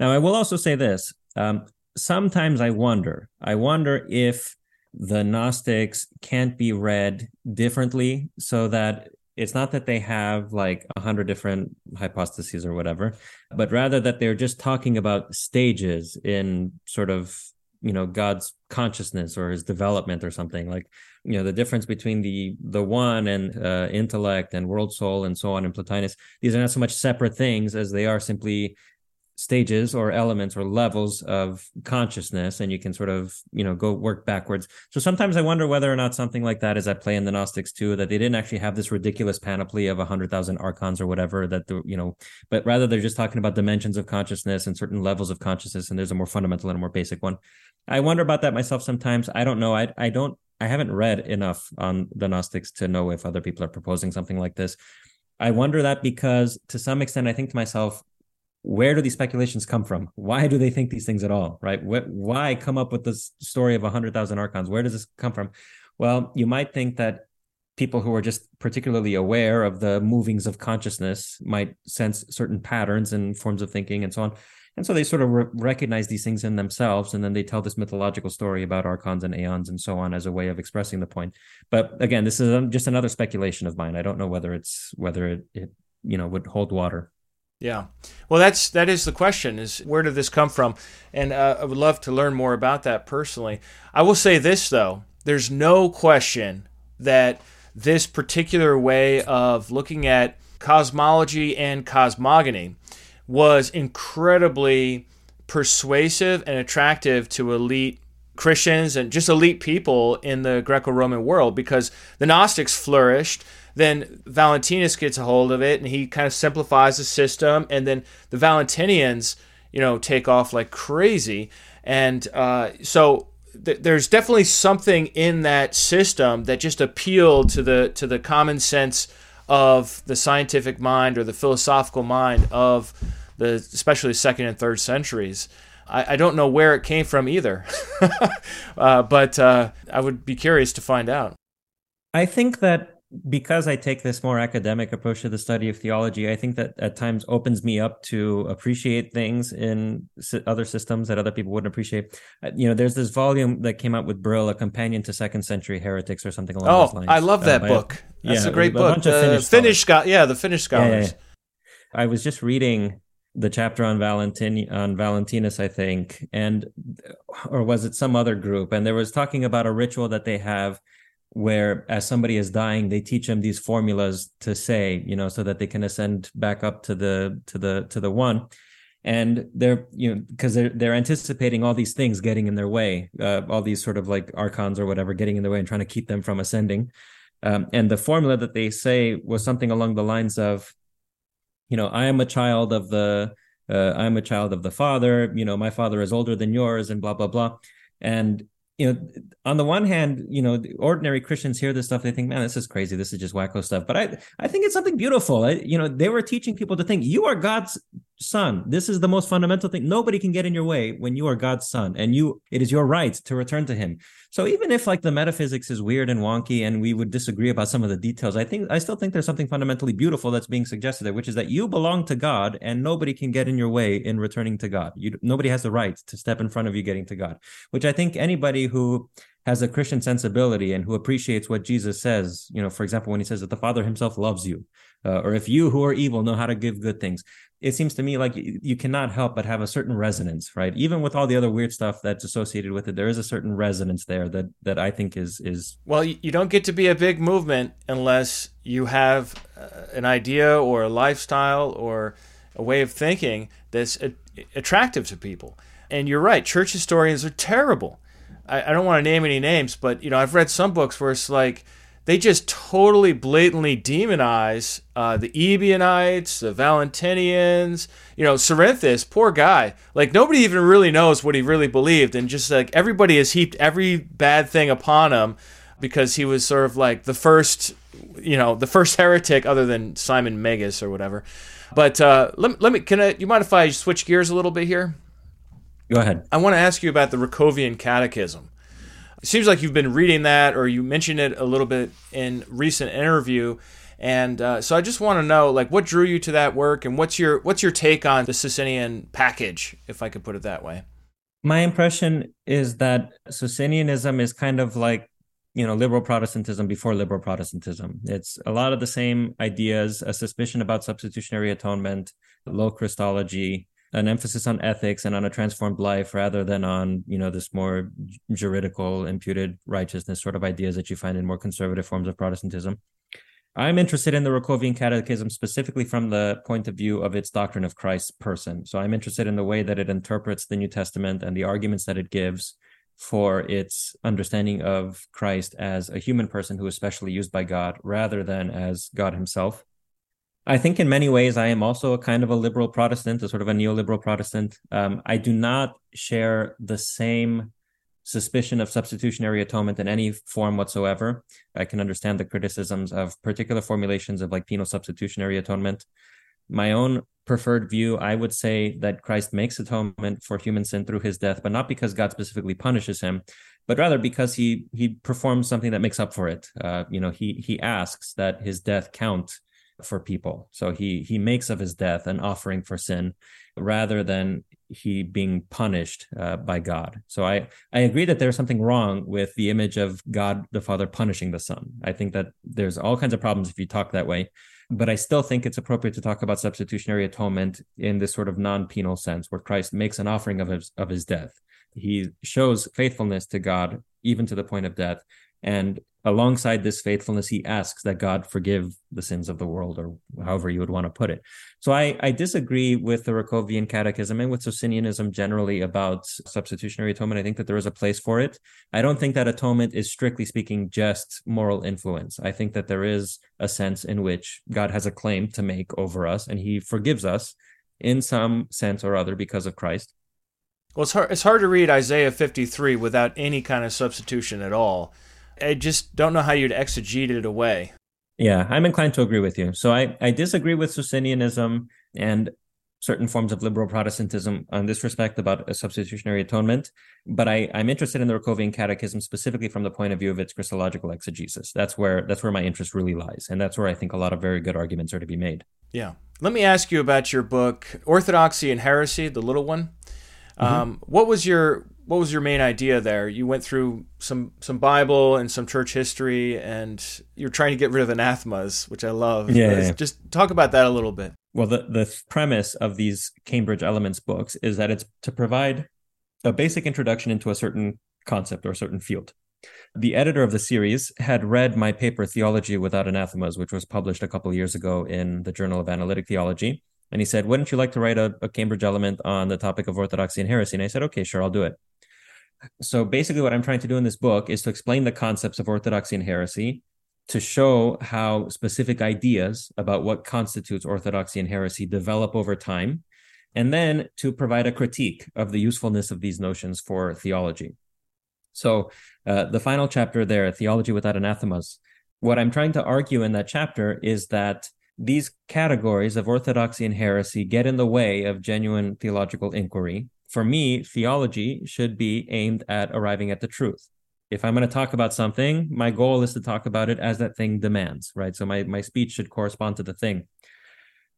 Now, I will also say this. Um, sometimes I wonder, I wonder if the Gnostics can't be read differently so that it's not that they have like a hundred different hypostases or whatever, but rather that they're just talking about stages in sort of you know God's consciousness or his development or something like you know the difference between the the one and uh, intellect and world soul and so on in Plotinus. These are not so much separate things as they are simply stages or elements or levels of consciousness and you can sort of you know go work backwards. So sometimes i wonder whether or not something like that is at play in the gnostics too that they didn't actually have this ridiculous panoply of 100000 archons or whatever that the you know but rather they're just talking about dimensions of consciousness and certain levels of consciousness and there's a more fundamental and a more basic one. I wonder about that myself sometimes. I don't know. I, I don't i haven't read enough on the gnostics to know if other people are proposing something like this. I wonder that because to some extent, I think to myself, where do these speculations come from? Why do they think these things at all? Right? Why come up with this story of 100,000 archons? Where does this come from? Well, you might think that people who are just particularly aware of the movings of consciousness might sense certain patterns and forms of thinking and so on. And so they sort of re- recognize these things in themselves, and then they tell this mythological story about archons and aeons and so on as a way of expressing the point. But again, this is um, just another speculation of mine. I don't know whether it's whether it, it you know would hold water. Yeah. Well, that's that is the question: is where did this come from? And uh, I would love to learn more about that personally. I will say this though: there's no question that this particular way of looking at cosmology and cosmogony was incredibly persuasive and attractive to elite Christians and just elite people in the Greco-Roman world because the Gnostics flourished then Valentinus gets a hold of it and he kind of simplifies the system. And then the Valentinians, you know, take off like crazy. And uh, so th- there's definitely something in that system that just appealed to the to the common sense of the scientific mind or the philosophical mind of the especially second and third centuries. I, don't know where it came from either, uh, but uh, I would be curious to find out. I think that because I take this more academic approach to the study of theology, I think that at times opens me up to appreciate things in other systems that other people wouldn't appreciate. Uh, you know, there's this volume that came out with Brill, a companion to second century heretics or something along oh, those lines. Oh, I love that uh, book. A, That's yeah, a great a book. The Finnish, Finnish scholars. yeah, the Finnish scholars. Yeah, yeah, I was just reading the chapter on Valentin on Valentinus, I think, and or was it some other group? And there was talking about a ritual that they have where as somebody is dying they teach them these formulas to say you know so that they can ascend back up to the to the to the one. And they're you know because they're they're anticipating all these things getting in their way uh, all these sort of like archons or whatever getting in their way and trying to keep them from ascending. Um, and the formula that they say was something along the lines of you know i am a child of the uh, i'm a child of the father. You know my father is older than yours and blah blah blah. And you know, on the one hand, you know, ordinary Christians hear this stuff, they think, man, this is crazy. This is just wacko stuff. But I, I think it's something beautiful. I, you know, they were teaching people to think you are God's son. This is the most fundamental thing. Nobody can get in your way when you are God's son, and you, it is your right to return to Him. So even if like the metaphysics is weird and wonky, and we would disagree about some of the details, I think I still think there's something fundamentally beautiful that's being suggested there, which is that you belong to God, and nobody can get in your way in returning to God. You, nobody has the right to step in front of you getting to God. Which I think anybody who has a Christian sensibility and who appreciates what Jesus says, you know, for example, when he says that the Father himself loves you, uh, or if you who are evil know how to give good things, it seems to me like you, cannot help but have a certain resonance, right? Even with all the other weird stuff that's associated with it, there is a certain resonance there that that I think is is well. You don't get to be a big movement unless you have uh, an idea or a lifestyle or a way of thinking that's attractive to people. And you're right, church historians are terrible I, I don't want to name any names, but you know, I've read some books where it's like they just totally blatantly demonize uh, the Ebionites, the Valentinians, you know, Cerinthus, poor guy. Like nobody even really knows what he really believed, and just like everybody has heaped every bad thing upon him because he was sort of like the first, you know, the first heretic other than Simon Magus or whatever. But uh, let, let me, can I, you mind if I switch gears a little bit here? Go ahead. I want to ask you about the Racovian Catechism. It seems like you've been reading that, or you mentioned it a little bit in recent interview, and uh, so I just want to know, like, what drew you to that work, and what's your what's your take on the Socinian package, if I could put it that way. My impression is that Socinianism is kind of like you know liberal protestantism before liberal protestantism it's a lot of the same ideas a suspicion about substitutionary atonement low christology an emphasis on ethics and on a transformed life rather than on you know this more juridical imputed righteousness sort of ideas that you find in more conservative forms of protestantism. I'm interested in the racovian catechism specifically from the point of view of its doctrine of christ's person. So i'm interested in the way that it interprets the new testament and the arguments that it gives for its understanding of christ as a human person who is specially used by god rather than as god himself I think in many ways I am also a kind of a liberal Protestant, a sort of a neoliberal Protestant. Um, I do not share the same suspicion of substitutionary atonement in any form whatsoever. I can understand the criticisms of particular formulations of like penal substitutionary atonement. My own preferred view, I would say that Christ makes atonement for human sin through his death, but not because God specifically punishes him, but rather because he he performs something that makes up for it. Uh, you know, he he asks that his death count for people. So he he makes of his death an offering for sin rather than he being punished uh, by God. So I I agree that there's something wrong with the image of God the Father punishing the Son. I think that there's all kinds of problems if you talk that way, but I still think it's appropriate to talk about substitutionary atonement in this sort of non-penal sense where Christ makes an offering of his of his death. He shows faithfulness to God even to the point of death and alongside this faithfulness, he asks that God forgive the sins of the world, or however you would want to put it. So I, I disagree with the Racovian Catechism and with Socinianism generally about substitutionary atonement. I think that there is a place for it. I don't think that atonement is strictly speaking just moral influence. I think that there is a sense in which God has a claim to make over us, and he forgives us in some sense or other because of Christ. Well, it's hard, it's hard to read Isaiah 53 without any kind of substitution at all. I just don't know how you'd exegete it away. Yeah, I'm inclined to agree with you. So I, I disagree with Socinianism and certain forms of liberal Protestantism on this respect about a substitutionary atonement, but I, I'm interested in the Racovian Catechism specifically from the point of view of its Christological exegesis. That's where that's where my interest really lies, and that's where I think a lot of very good arguments are to be made. Yeah. Let me ask you about your book, Orthodoxy and Heresy, the little one. Mm-hmm. Um, what was your what was your main idea there? You went through some some Bible and some church history, and you're trying to get rid of anathemas, which I love. Yeah, yeah, just talk about that a little bit. Well, the the premise of these Cambridge Elements books is that it's to provide a basic introduction into a certain concept or a certain field. The editor of the series had read my paper, Theology Without Anathemas, which was published a couple of years ago in the Journal of Analytic Theology. And he said, Wouldn't you like to write a, a Cambridge element on the topic of orthodoxy and heresy? And I said, Okay, sure, I'll do it. So basically, what I'm trying to do in this book is to explain the concepts of orthodoxy and heresy, to show how specific ideas about what constitutes orthodoxy and heresy develop over time, and then to provide a critique of the usefulness of these notions for theology. So, uh, the final chapter there, Theology Without Anathemas, what I'm trying to argue in that chapter is that these categories of orthodoxy and heresy get in the way of genuine theological inquiry. For me, theology should be aimed at arriving at the truth. If I'm going to talk about something, my goal is to talk about it as that thing demands, right? So my, my speech should correspond to the thing.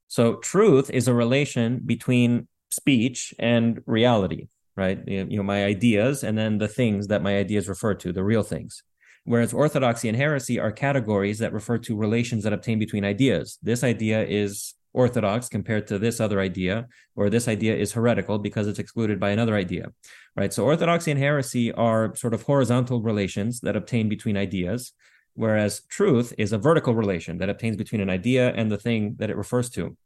So truth is a relation between speech and reality, right? You know, my ideas and then the things that my ideas refer to, the real things. Whereas orthodoxy and heresy are categories that refer to relations that obtain between ideas. This idea is orthodox compared to this other idea, or this idea is heretical because it's excluded by another idea, right? So orthodoxy and heresy are sort of horizontal relations that obtain between ideas, whereas truth is a vertical relation that obtains between an idea and the thing that it refers to.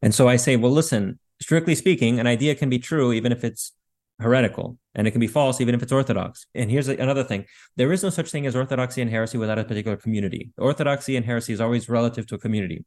And so I say, well, listen, strictly speaking, an idea can be true even if it's heretical and it can be false even if it's orthodox and here's another thing there is no such thing as orthodoxy and heresy without a particular community orthodoxy and heresy is always relative to a community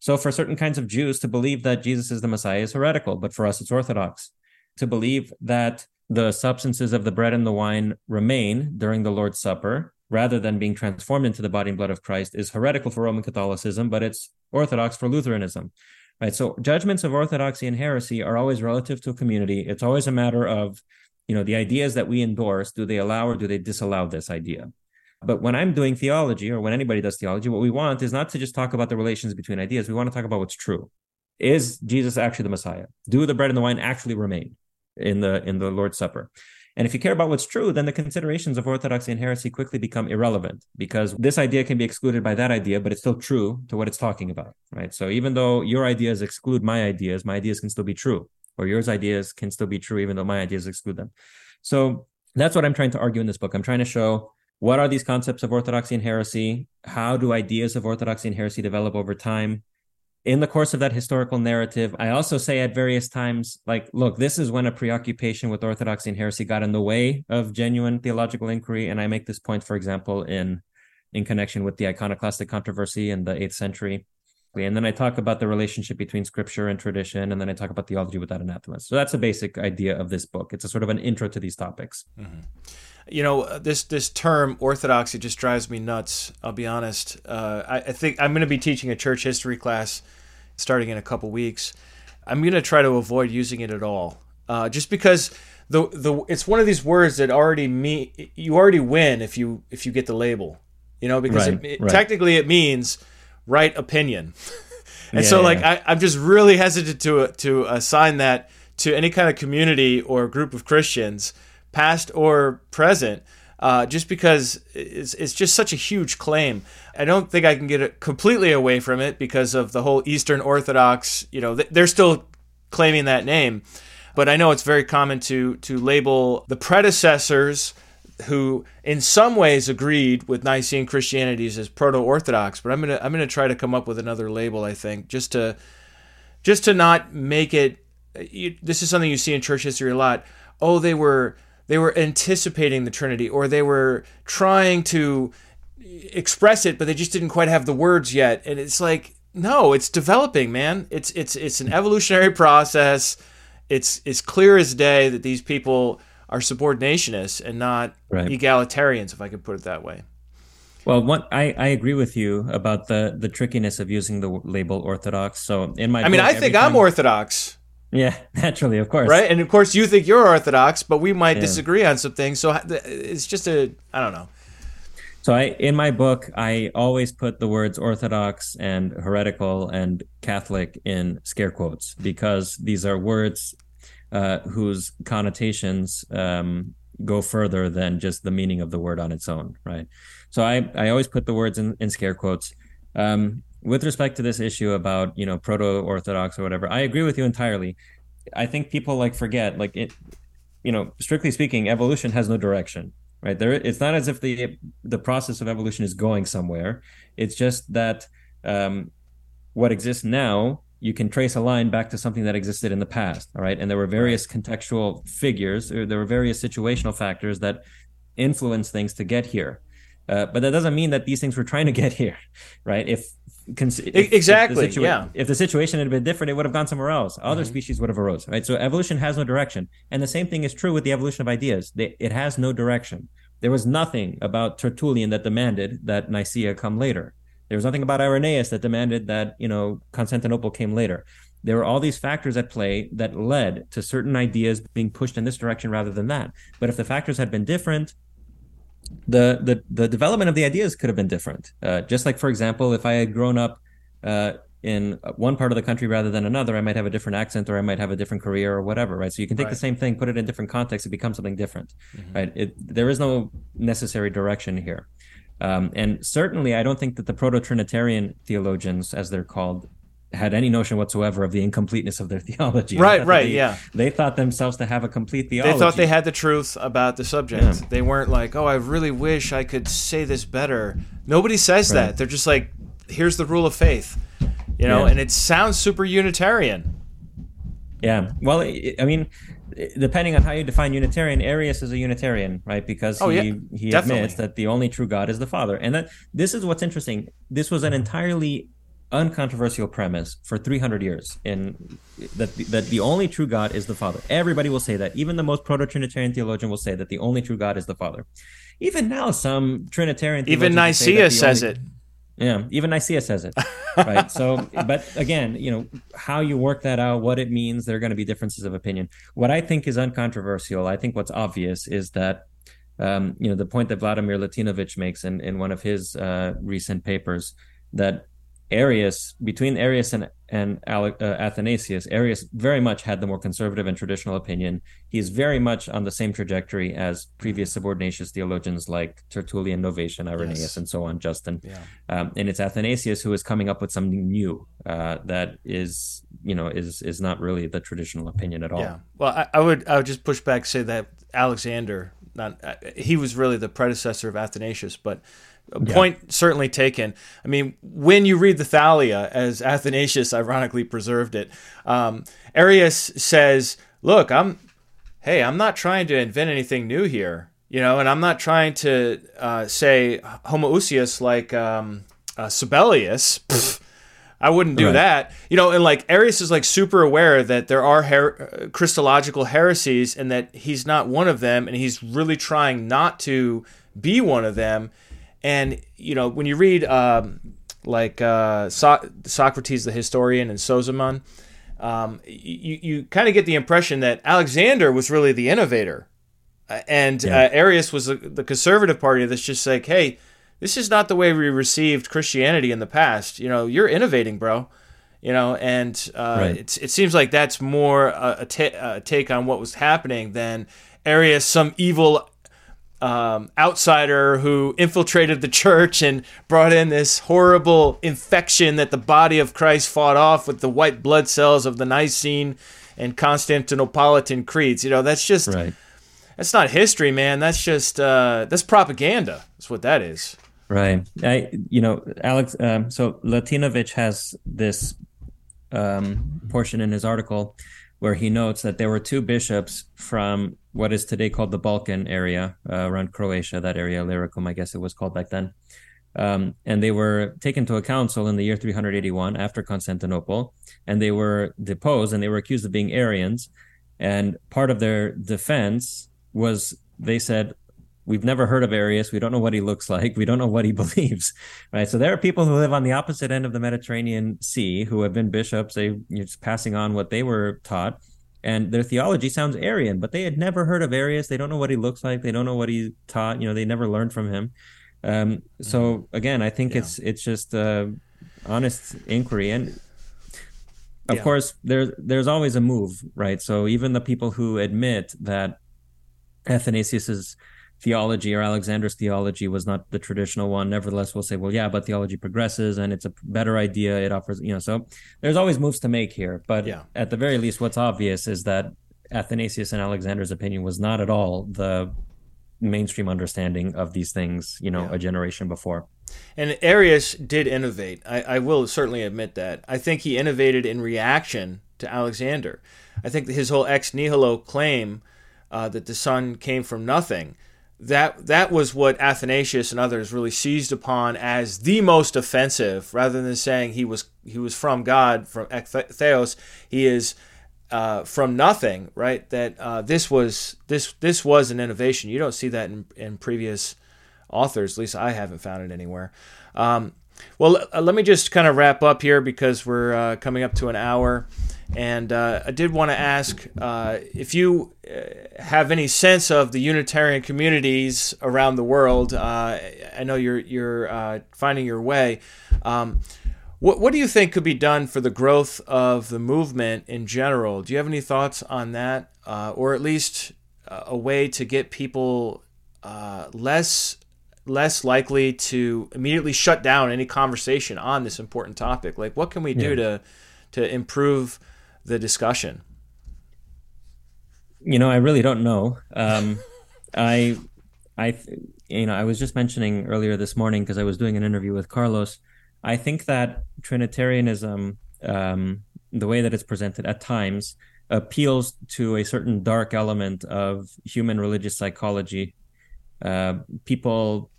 so for certain kinds of jews to believe that jesus is the messiah is heretical but for us it's orthodox. To believe that the substances of the bread and the wine remain during the lord's supper rather than being transformed into the body and blood of christ is heretical for roman catholicism but it's orthodox for lutheranism. Right? So judgments of orthodoxy and heresy are always relative to a community. It's always a matter of you know the ideas that we endorse do they allow or do they disallow this idea but when i'm doing theology or when anybody does theology what we want is not to just talk about the relations between ideas we want to talk about what's true is jesus actually the messiah do the bread and the wine actually remain in the in the lord's supper and if you care about what's true, then the considerations of orthodoxy and heresy quickly become irrelevant because this idea can be excluded by that idea, but it's still true to what it's talking about, right? So even though your ideas exclude my ideas, my ideas can still be true, or yours ideas can still be true, even though my ideas exclude them. So that's what I'm trying to argue in this book. I'm trying to show what are these concepts of orthodoxy and heresy? How do ideas of orthodoxy and heresy develop over time? in the course of that historical narrative, I also say at various times, like, look, this is when a preoccupation with orthodoxy and heresy got in the way of genuine theological inquiry. And I make this point, for example, in in connection with the iconoclastic controversy in the eighth century. And then I talk about the relationship between scripture and tradition, and then I talk about theology without anathemas. So that's a basic idea of this book. It's a sort of an intro to these topics. Mm-hmm. You know, this this term orthodoxy just drives me nuts. I'll be honest. Uh, I, I, think I'm going to be teaching a church history class starting in a couple weeks. I'm going to try to avoid using it at all, uh, just because the the it's one of these words that already me you already win if you if you get the label, you know, because right, it, it, right. technically it means right opinion. and yeah, so like yeah. I, I'm just really hesitant to to assign that to any kind of community or group of Christians, past or present, uh, just because it's, it's just such a huge claim. I don't think I can get it completely away from it because of the whole Eastern Orthodox. You know, they're still claiming that name, but I know it's very common to to label the predecessors who in some ways agreed with Nicene Christianity as proto-orthodox, but I'm to I'm to try to come up with another label I think just to just to not make it you, this is something you see in church history a lot. Oh, they were they were anticipating the Trinity or they were trying to express it but they just didn't quite have the words yet and it's like no, it's developing, man. It's it's it's an evolutionary process. It's it's clear as day that these people are subordinationists and not right. egalitarians, if I could put it that way. Well, what I, I agree with you about the the trickiness of using the label orthodox. So in my, I mean, I think I'm orthodox. Yeah, naturally, of course. Right, and of course you think you're orthodox, but we might yeah. disagree on some things. So it's just a I don't know. So I in my book I always put the words orthodox and heretical and Catholic in scare quotes because these are words uh, whose connotations um, go further than just the meaning of the word on its own, right? So I I always put the words in, in scare quotes. Um, with respect to this issue about you know proto orthodox or whatever, I agree with you entirely. I think people like forget like it. You know, strictly speaking, evolution has no direction right? There, it's not as if the the process of evolution is going somewhere. It's just that um, what exists now you can trace a line back to something that existed in the past all right? And there were various contextual figures there were various situational factors that influence things to get here. Uh, but that doesn't mean that these things were trying to get here right? If, if exactly if situa- yeah. if the situation had been different it would have gone somewhere else. Other mm-hmm. species would have arose right? So evolution has no direction. And the same thing is true with the evolution of ideas. They, it has no direction. There was nothing about tertullian that demanded that nicaea come later there was nothing about Irenaeus that demanded that, you know, Constantinople came later. There were all these factors at play that led to certain ideas being pushed in this direction rather than that. But if the factors had been different, the the, the development of the ideas could have been different. Uh, just like, for example, if I had grown up uh, in one part of the country rather than another, I might have a different accent or I might have a different career or whatever, right? So you can take right. the same thing, put it in different context, it becomes something different, mm-hmm. right? It, there is no necessary direction here. Um, and certainly, I don't think that the Proto Trinitarian theologians, as they're called, had any notion whatsoever of the incompleteness of their theology. Right, right, they, yeah. They thought themselves to have a complete theology. They thought they had the truth about the subject. Yeah. They weren't like, oh, I really wish I could say this better. Nobody says right. that. They're just like, here's the rule of faith, you know, yeah. and it sounds super Unitarian. Yeah. Well, I mean, depending on how you define Unitarian, Arius is a Unitarian, right? Because oh, he yeah, he admits that the only true God is the Father, and that this is what's interesting. This was an entirely uncontroversial premise for 300 years in that that the only true God is the Father. Everybody will say that. Even the most proto-Trinitarian theologian will say that the only true God is the Father. Even now, some Trinitarian even Nicaea says only, it. Yeah, even Nicaea says it. right. So, but again, you know, how you work that out, what it means, there are going to be differences of opinion. What I think is uncontroversial, I think what's obvious is that, um, you know, the point that Vladimir Latinovich makes in, in one of his uh, recent papers that Arius, between Arius and and uh, Athanasius, Arius very much had the more conservative and traditional opinion. He is very much on the same trajectory as previous subordinationist theologians like Tertullian, Novatian, Irenaeus, yes. and so on, Justin. Yeah. Um, and it's Athanasius who is coming up with something new uh, that is, you know, is is not really the traditional opinion at all. Yeah. Well, I, I would I would just push back say that Alexander, not uh, he was really the predecessor of Athanasius, but yeah. point certainly taken. I mean, when you read the Thalia, as Athanasius ironically preserved it, um, Arius says, "Look, I'm, hey, I'm not trying to invent anything new here, you know, and I'm not trying to uh, say homoousios like um, uh, Sabellius." Pfft, I wouldn't do right. that. You know, and like Arius is like super aware that there are her- Christological heresies and that he's not one of them, and he's really trying not to be one of them. And you know, when you read um, like uh, so- Socrates the historian and Sozomen, um, you you kind of get the impression that Alexander was really the innovator, uh, and yeah. uh, Arius was the, the conservative party that's just like, hey, this is not the way we received Christianity in the past. You know, you're innovating, bro. You know, and uh, right. it seems like that's more a, a, t- a take on what was happening than Arius, some evil um, outsider who infiltrated the church and brought in this horrible infection that the body of Christ fought off with the white blood cells of the Nicene and Constantinopolitan creeds. You know, that's just right. that's not history, man. That's just uh, that's propaganda. That's what that is. Right. I, you know, Alex. Um, so Latinovich has this um, portion in his article where he notes that there were two bishops from what is today called the Balkan area uh, around Croatia, that area, Illyricum, I guess it was called back then. Um, and they were taken to a council in the year 381 after Constantinople, and they were deposed and they were accused of being Arians. And part of their defense was they said, We've never heard of Arius. We don't know what he looks like. We don't know what he believes. Right. So there are people who live on the opposite end of the Mediterranean Sea who have been bishops. They are just passing on what they were taught. And their theology sounds Arian, but they had never heard of Arius. They don't know what he looks like. They don't know what he taught. You know, they never learned from him. Um, so mm-hmm. again, I think yeah. it's it's just a honest inquiry, and of yeah. course, there's there's always a move, right? So even the people who admit that Athanasius's theology or Alexander's theology was not the traditional one. Nevertheless, we'll say, well, yeah, but theology progresses and it's a better idea. It offers, you know, so there's always moves to make here. But yeah. at the very least, what's obvious is that Athanasius and Alexander's opinion was not at all the mainstream understanding of these things, you know, yeah. a generation before. And Arius did innovate. I, I, will certainly admit that. I think he innovated in reaction to Alexander. I think his whole ex nihilo claim uh, that the Son came from nothing that that was what Athanasius and others really seized upon as the most offensive, rather than saying he was he was from God, from Theos, he is uh, from nothing, right? That uh, this was this this was an innovation. You don't see that in, in previous authors. At least I haven't found it anywhere. Um, well, let me just kind of wrap up here because we're uh, coming up to an hour. And uh, I did want to ask uh, if you uh, have any sense of the Unitarian communities around the world. Uh, I know you're you're uh, finding your way. Um, what what do you think could be done for the growth of the movement in general? Do you have any thoughts on that, or at least a way to get people less less likely to immediately shut down any conversation on this important topic? Like, what can we do yeah. to to improve the discussion? You know, I really don't know. Um, I, I, you know, I was just mentioning earlier this morning because I was doing an interview with Carlos. I think that Trinitarianism, um, the way that it's presented at times, appeals to a certain dark element of human religious psychology. Uh, people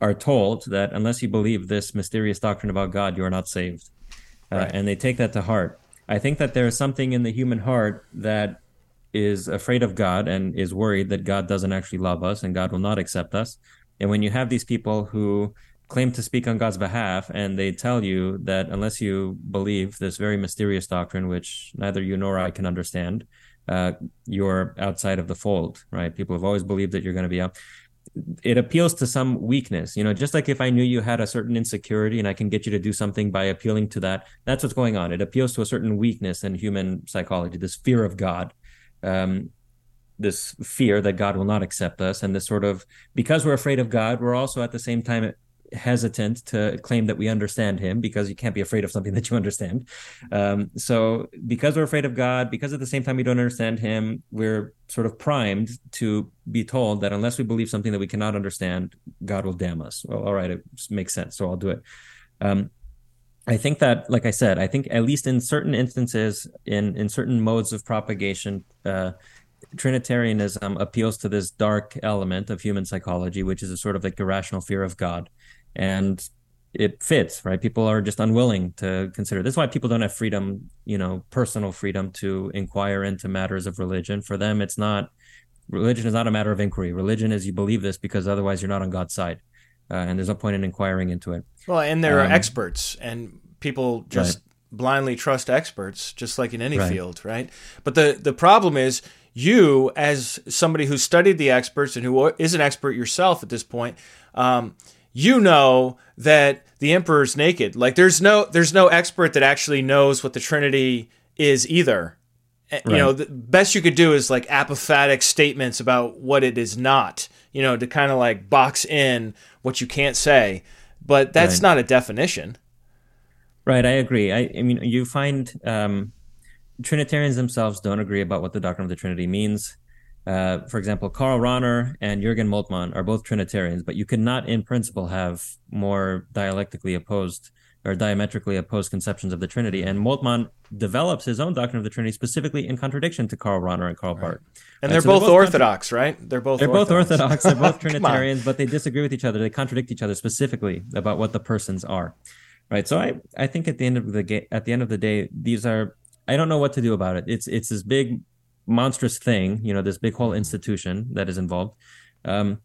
are told that unless you believe this mysterious doctrine about God, you are not saved. Uh, right. And they take that to heart. I think that there is something in the human heart that is afraid of God and is worried that God doesn't actually love us and God will not accept us. And when you have these people who claim to speak on God's behalf and they tell you that unless you believe this very mysterious doctrine, which neither you nor I can understand, uh, you're outside of the fold, right? People have always believed that you're going to be out it appeals to some weakness you know just like if i knew you had a certain insecurity and i can get you to do something by appealing to that that's what's going on. It appeals to a certain weakness in human psychology this fear of god um, this fear that god will not accept us and this sort of because we're afraid of god we're also at the same time hesitant to claim that we understand him because you can't be afraid of something that you understand. Um, so, because we're afraid of God, because at the same time we don't understand him, we're sort of primed to be told that unless we believe something that we cannot understand, God will damn us. Well, all right, it makes sense. So, I'll do it. Um, I think that, like I said, I think at least in certain instances, in in certain modes of propagation, uh, Trinitarianism appeals to this dark element of human psychology, which is a sort of like irrational fear of God and it fits right? People are just unwilling to consider. That's why people don't have freedom you know personal freedom to inquire into matters of religion. For them it's not religion is not a matter of inquiry. Religion is you believe this because otherwise you're not on god's side. Uh, and there's no point in inquiring into it. Well and there um, are experts and people just right. blindly trust experts just like in any right. field right? But the the problem is you as somebody who studied the experts and who is an expert yourself at this point um, you know that the emperor's naked. Like there's no there's no expert that actually knows what the Trinity is either. Right. You know, the best you could do is like apophatic statements about what it is not. You know, to kind of like box in what you can't say, but that's right. not a definition. Right, I agree. I, I mean, you find um, Trinitarians themselves don't agree about what the doctrine of the Trinity means. Uh, for example, Karl Rahner and Jürgen Moltmann are both Trinitarians, but you cannot, in principle, have more dialectically opposed or diametrically opposed conceptions of the Trinity. And Moltmann develops his own doctrine of the Trinity specifically in contradiction to Karl Rahner and Karl right. Barth. And they're, so both they're, both Orthodox, contra- right? They're both they're orthodox. both Orthodox. They're both Trinitarians, but they disagree with each other. They contradict each other specifically about what the persons are. Right. So I, I think at the end of the ga- at the end of the day, these are I don't know what to do about it. It's it's this big monstrous thing, you know, this big whole institution that is involved. Um,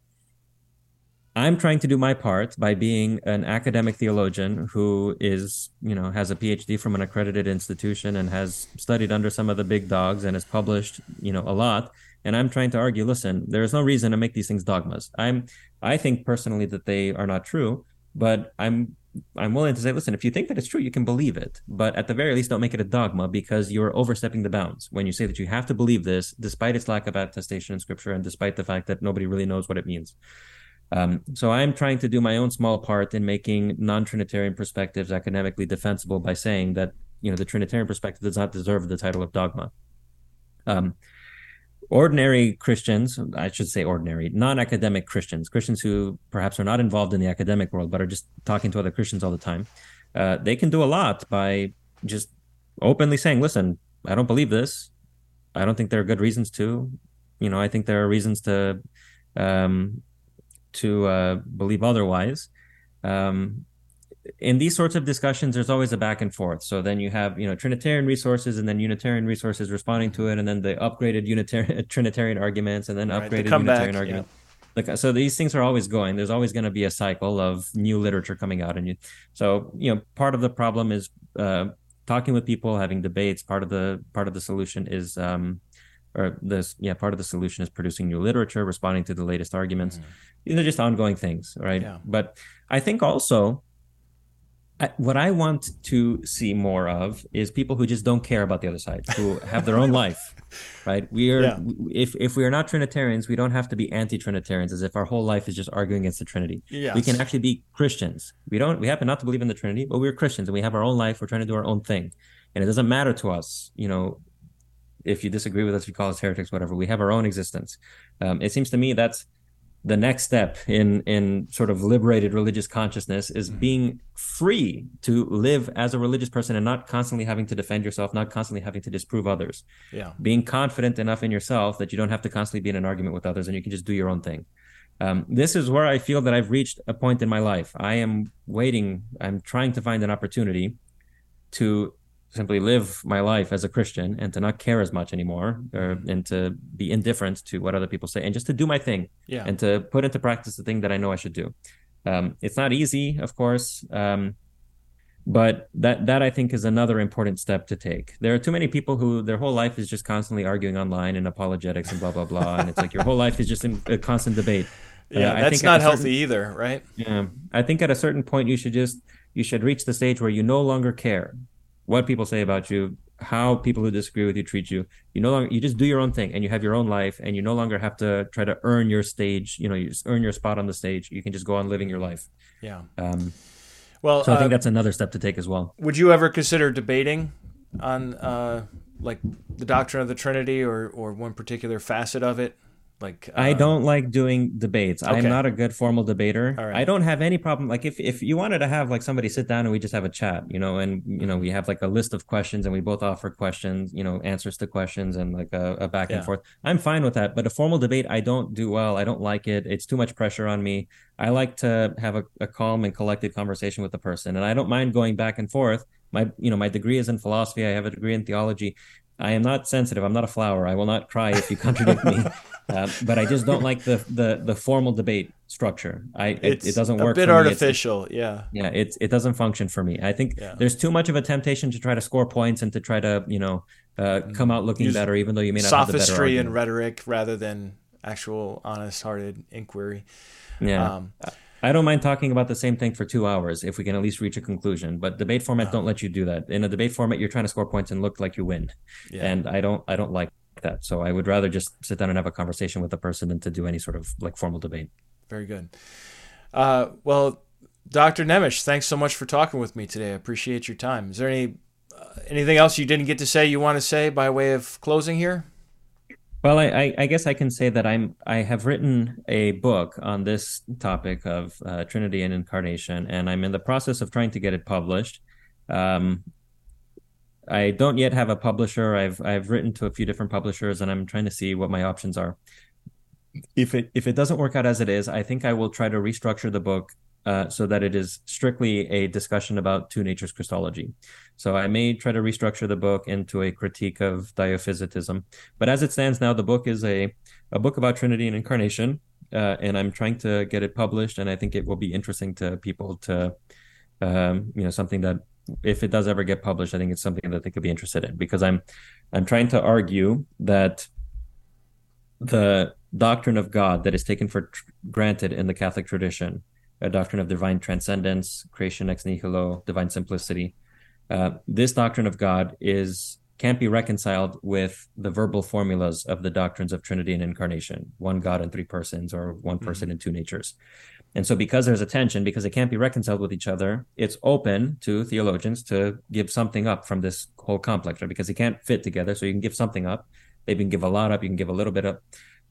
I'm trying to do my part by being an academic theologian who is, you know, has a PhD from an accredited institution and has studied under some of the big dogs and has published, you know, a lot. And I'm trying to argue, listen, there is no reason to make these things dogmas. I'm, I think personally that they are not true, but I'm I'm willing to say, listen, if you think that it's true, you can believe it. But at the very least, don't make it a dogma because you're overstepping the bounds when you say that you have to believe this, despite its lack of attestation in scripture and despite the fact that nobody really knows what it means. Um, so I'm trying to do my own small part in making non-Trinitarian perspectives academically defensible by saying that you know the Trinitarian perspective does not deserve the title of dogma. Um, ordinary Christians, I should say ordinary, non-academic Christians, Christians who perhaps are not involved in the academic world but are just talking to other Christians all the time, uh, they can do a lot by just openly saying, "Listen, I don't believe this. I don't think there are good reasons to. You know, I think there are reasons to um, to uh, believe otherwise." Um, in these sorts of discussions, there's always a back and forth. So then you have, you know, Trinitarian resources and then Unitarian resources responding to it, and then the upgraded Unitarian Trinitarian arguments, and then right, upgraded the Unitarian arguments. Yeah. Like so, these things are always going. There's always going to be a cycle of new literature coming out, and you. So you know, part of the problem is uh, talking with people, having debates. Part of the part of the solution is. Um, or this yeah part of the solution is producing new literature responding to the latest arguments mm. these are just ongoing things right yeah. but i think also what I want to see more of is people who just don't care about the other side, who have their own life, right? We are, yeah. if if we are not Trinitarians, we don't have to be anti-Trinitarians, as if our whole life is just arguing against the Trinity. Yes. We can actually be Christians. We don't, we happen not to believe in the Trinity, but we're Christians and we have our own life. We're trying to do our own thing, and it doesn't matter to us, you know, if you disagree with us, you call us heretics, whatever. We have our own existence. Um, it seems to me that's the next step in in sort of liberated religious consciousness is mm-hmm. being free to live as a religious person and not constantly having to defend yourself not constantly having to disprove others. Yeah. Being confident enough in yourself that you don't have to constantly be in an argument with others and you can just do your own thing. Um, this is where i feel that i've reached a point in my life. I am waiting i'm trying to find an opportunity to simply live my life as a Christian and to not care as much anymore, or, mm-hmm. and to be indifferent to what other people say, and just to do my thing, yeah. and to put into practice the thing that I know I should do. Um, it's not easy, of course, um, but that that I think is another important step to take. There are too many people who their whole life is just constantly arguing online and apologetics and blah blah blah, and it's like your whole life is just in a constant debate. Yeah, uh, that's not healthy certain, either, right? Yeah, I think at a certain point you should just you should reach the stage where you no longer care what people say about you, how people who disagree with you treat you. You no longer you just do your own thing and you have your own life and you no longer have to try to earn your stage, you know, you earn your spot on the stage. You can just go on living your life. Yeah. Um well, so I think uh, that's another step to take as well. Would you ever consider debating on uh like the doctrine of the Trinity or or one particular facet of it? Like uh, I don't like doing debates. Okay. I'm not a good formal debater. Right. I don't have any problem. Like if if you wanted to have like somebody sit down and we just have a chat, you know, and you know we have like a list of questions and we both offer questions, you know, answers to questions and like a, a back yeah. and forth. I'm fine with that. But a formal debate, I don't do well. I don't like it. It's too much pressure on me. I like to have a, a calm and collected conversation with the person, and I don't mind going back and forth. My you know my degree is in philosophy. I have a degree in theology. I am not sensitive. I'm not a flower. I will not cry if you contradict me. Uh, but I just don't like the the the formal debate structure. I it, it, doesn't work. A bit artificial, it's, yeah. Yeah, it it doesn't function for me. I think yeah. there's too much of a temptation to try to score points and to try to you know uh, come out looking Use better, even though you may not sophistry and rhetoric rather than actual honest-hearted inquiry. Yeah. Um, I don't mind talking about the same thing for two hours if we can at least reach a conclusion. But debate format no. don't let you do that. In a debate format, you're trying to score points and look like you win, yeah. and I don't. I don't like that. So I would rather just sit down and have a conversation with the person than to do any sort of like formal debate. Very good. Uh, well, Dr. Nemes, thanks so much for talking with me today. I appreciate your time. Is there any uh, anything else you didn't get to say you want to say by way of closing here? Well, I, I, guess I can say that I'm I have written a book on this topic of uh, Trinity and incarnation, and I'm in the process of trying to get it published. Um, I don't yet have a publisher. I've I've written to a few different publishers, and I'm trying to see what my options are. If it if it doesn't work out as it is, I think I will try to restructure the book uh, so that it is strictly a discussion about two natures Christology. So I may try to restructure the book into a critique of dyophysitism. But as it stands now, the book is a, a book about Trinity and Incarnation, uh, and I'm trying to get it published. And I think it will be interesting to people to, um, you know, something that if it does ever get published, I think it's something that they could be interested in because I'm I'm trying to argue that the doctrine of God that is taken for tr- granted in the Catholic tradition a doctrine of divine transcendence, creation ex nihilo, divine simplicity. Uh, this doctrine of God is can't be reconciled with the verbal formulas of the doctrines of Trinity and Incarnation, one God and three persons, or one mm-hmm. person mm-hmm. and two natures. And so, because there's a tension, because they can't be reconciled with each other, it's open to theologians to give something up from this whole complex, right? Because they can't fit together, so you can give something up. They can give a lot up, you can give a little bit up.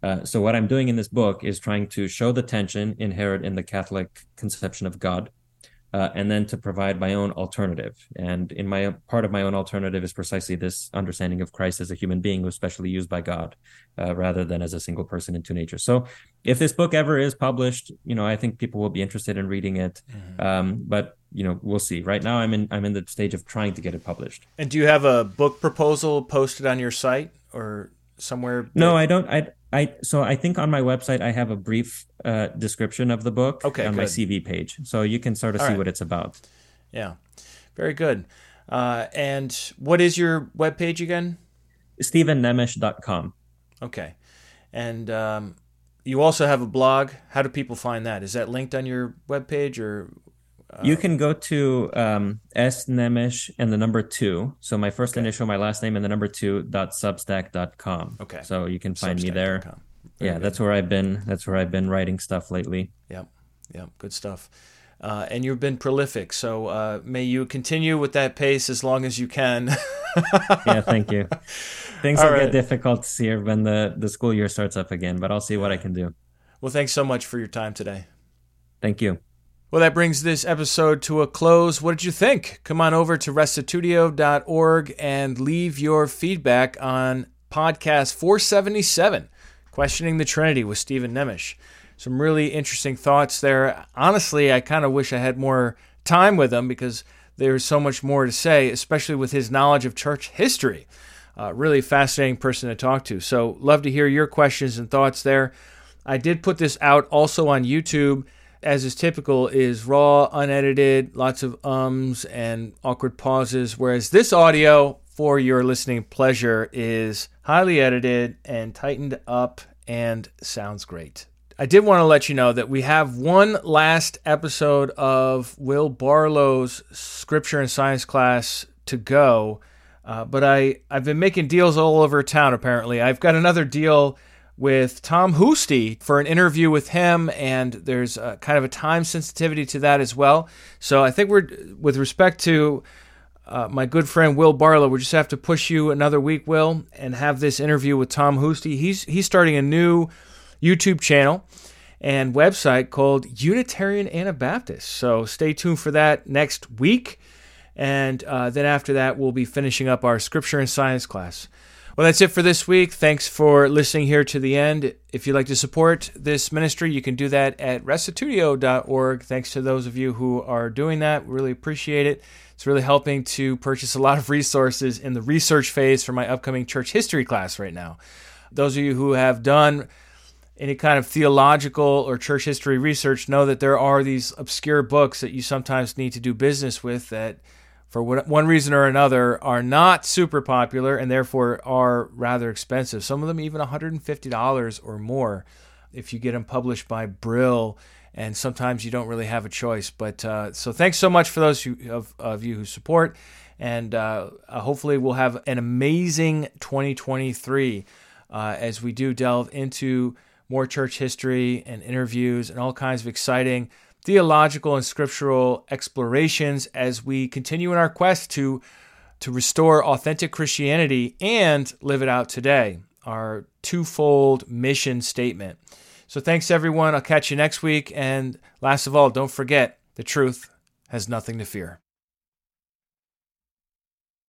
Uh, so what I'm doing in this book is trying to show the tension inherent in the Catholic conception of God, uh, and then to provide my own alternative. And in my part of my own alternative is precisely this understanding of Christ as a human being who was specially used by God, uh, rather than as a single person in two natures. So if this book ever is published, you know, I think people will be interested in reading it. Mm-hmm. Um, but you know, we'll see. Right now, I'm in I'm in the stage of trying to get it published. And do you have a book proposal posted on your site or somewhere? No, I don't. I I so I think on my website I have a brief uh, description of the book okay, on good. my CV page, so you can sort of All see right. what it's about. Yeah, very good. Uh, and what is your webpage again? StevenNemes.com. Okay, and um, you also have a blog. How do people find that? Is that linked on your webpage or? You can go to um, S Nemes and the number two. So my first Okay. initial, my last name, and the number two dot substack dot com. Okay. So you can find me there. Yeah, good. that's where I've been. That's where I've been writing stuff lately. Yep, yep, good stuff. Uh, and you've been prolific, so uh, may you continue with that pace as long as you can. Yeah, thank you. Things All will right. get difficult here when the the school year starts up again, but I'll see what I can do. Well, thanks so much for your time today. Thank you. Well, that brings this episode to a close. What did you think? Come on over to restitutio.org and leave your feedback on podcast 477, Questioning the Trinity with Steven Nemes. Some really interesting thoughts there. Honestly, I kind of wish I had more time with him because there's so much more to say, especially with his knowledge of church history. Uh, really fascinating person to talk to. So, love to hear your questions and thoughts there. I did put this out also on YouTube, as is typical, is raw, unedited, lots of ums and awkward pauses. Whereas this audio, for your listening pleasure, is highly edited and tightened up and sounds great. I did want to let you know that we have one last episode of Will Barlow's Scripture and Science class to go. Uh, but I, I've been making deals all over town, apparently. I've got another deal with Tom Hoosty for an interview with him, and there's a, kind of a time sensitivity to that as well. So I think we're, with respect to uh, my good friend Will Barlow, we just have to push you another week, Will, and have this interview with Tom Hoosty. He's he's starting a new YouTube channel and website called Unitarian Anabaptist. So stay tuned for that next week. And uh, then after that, we'll be finishing up our scripture and science class. Well, that's it for this week. Thanks for listening here to the end. If you'd like to support this ministry, you can do that at restitutio.org. Thanks to those of you who are doing that. We Really appreciate it. It's really helping to purchase a lot of resources in the research phase for my upcoming church history class right now. Those of you who have done any kind of theological or church history research know that there are these obscure books that you sometimes need to do business with that for one reason or another are not super popular and therefore are rather expensive. Some of them even $150 or more if you get them published by Brill. And sometimes you don't really have a choice. But uh, so thanks so much for those who, of, of you who support. And uh, hopefully we'll have an amazing 2023 uh, as we do delve into more church history and interviews and all kinds of exciting theological and scriptural explorations as we continue in our quest to to restore authentic Christianity and live it out today. Our twofold mission statement. So thanks everyone. I'll catch you next week and last of all, don't forget the truth has nothing to fear.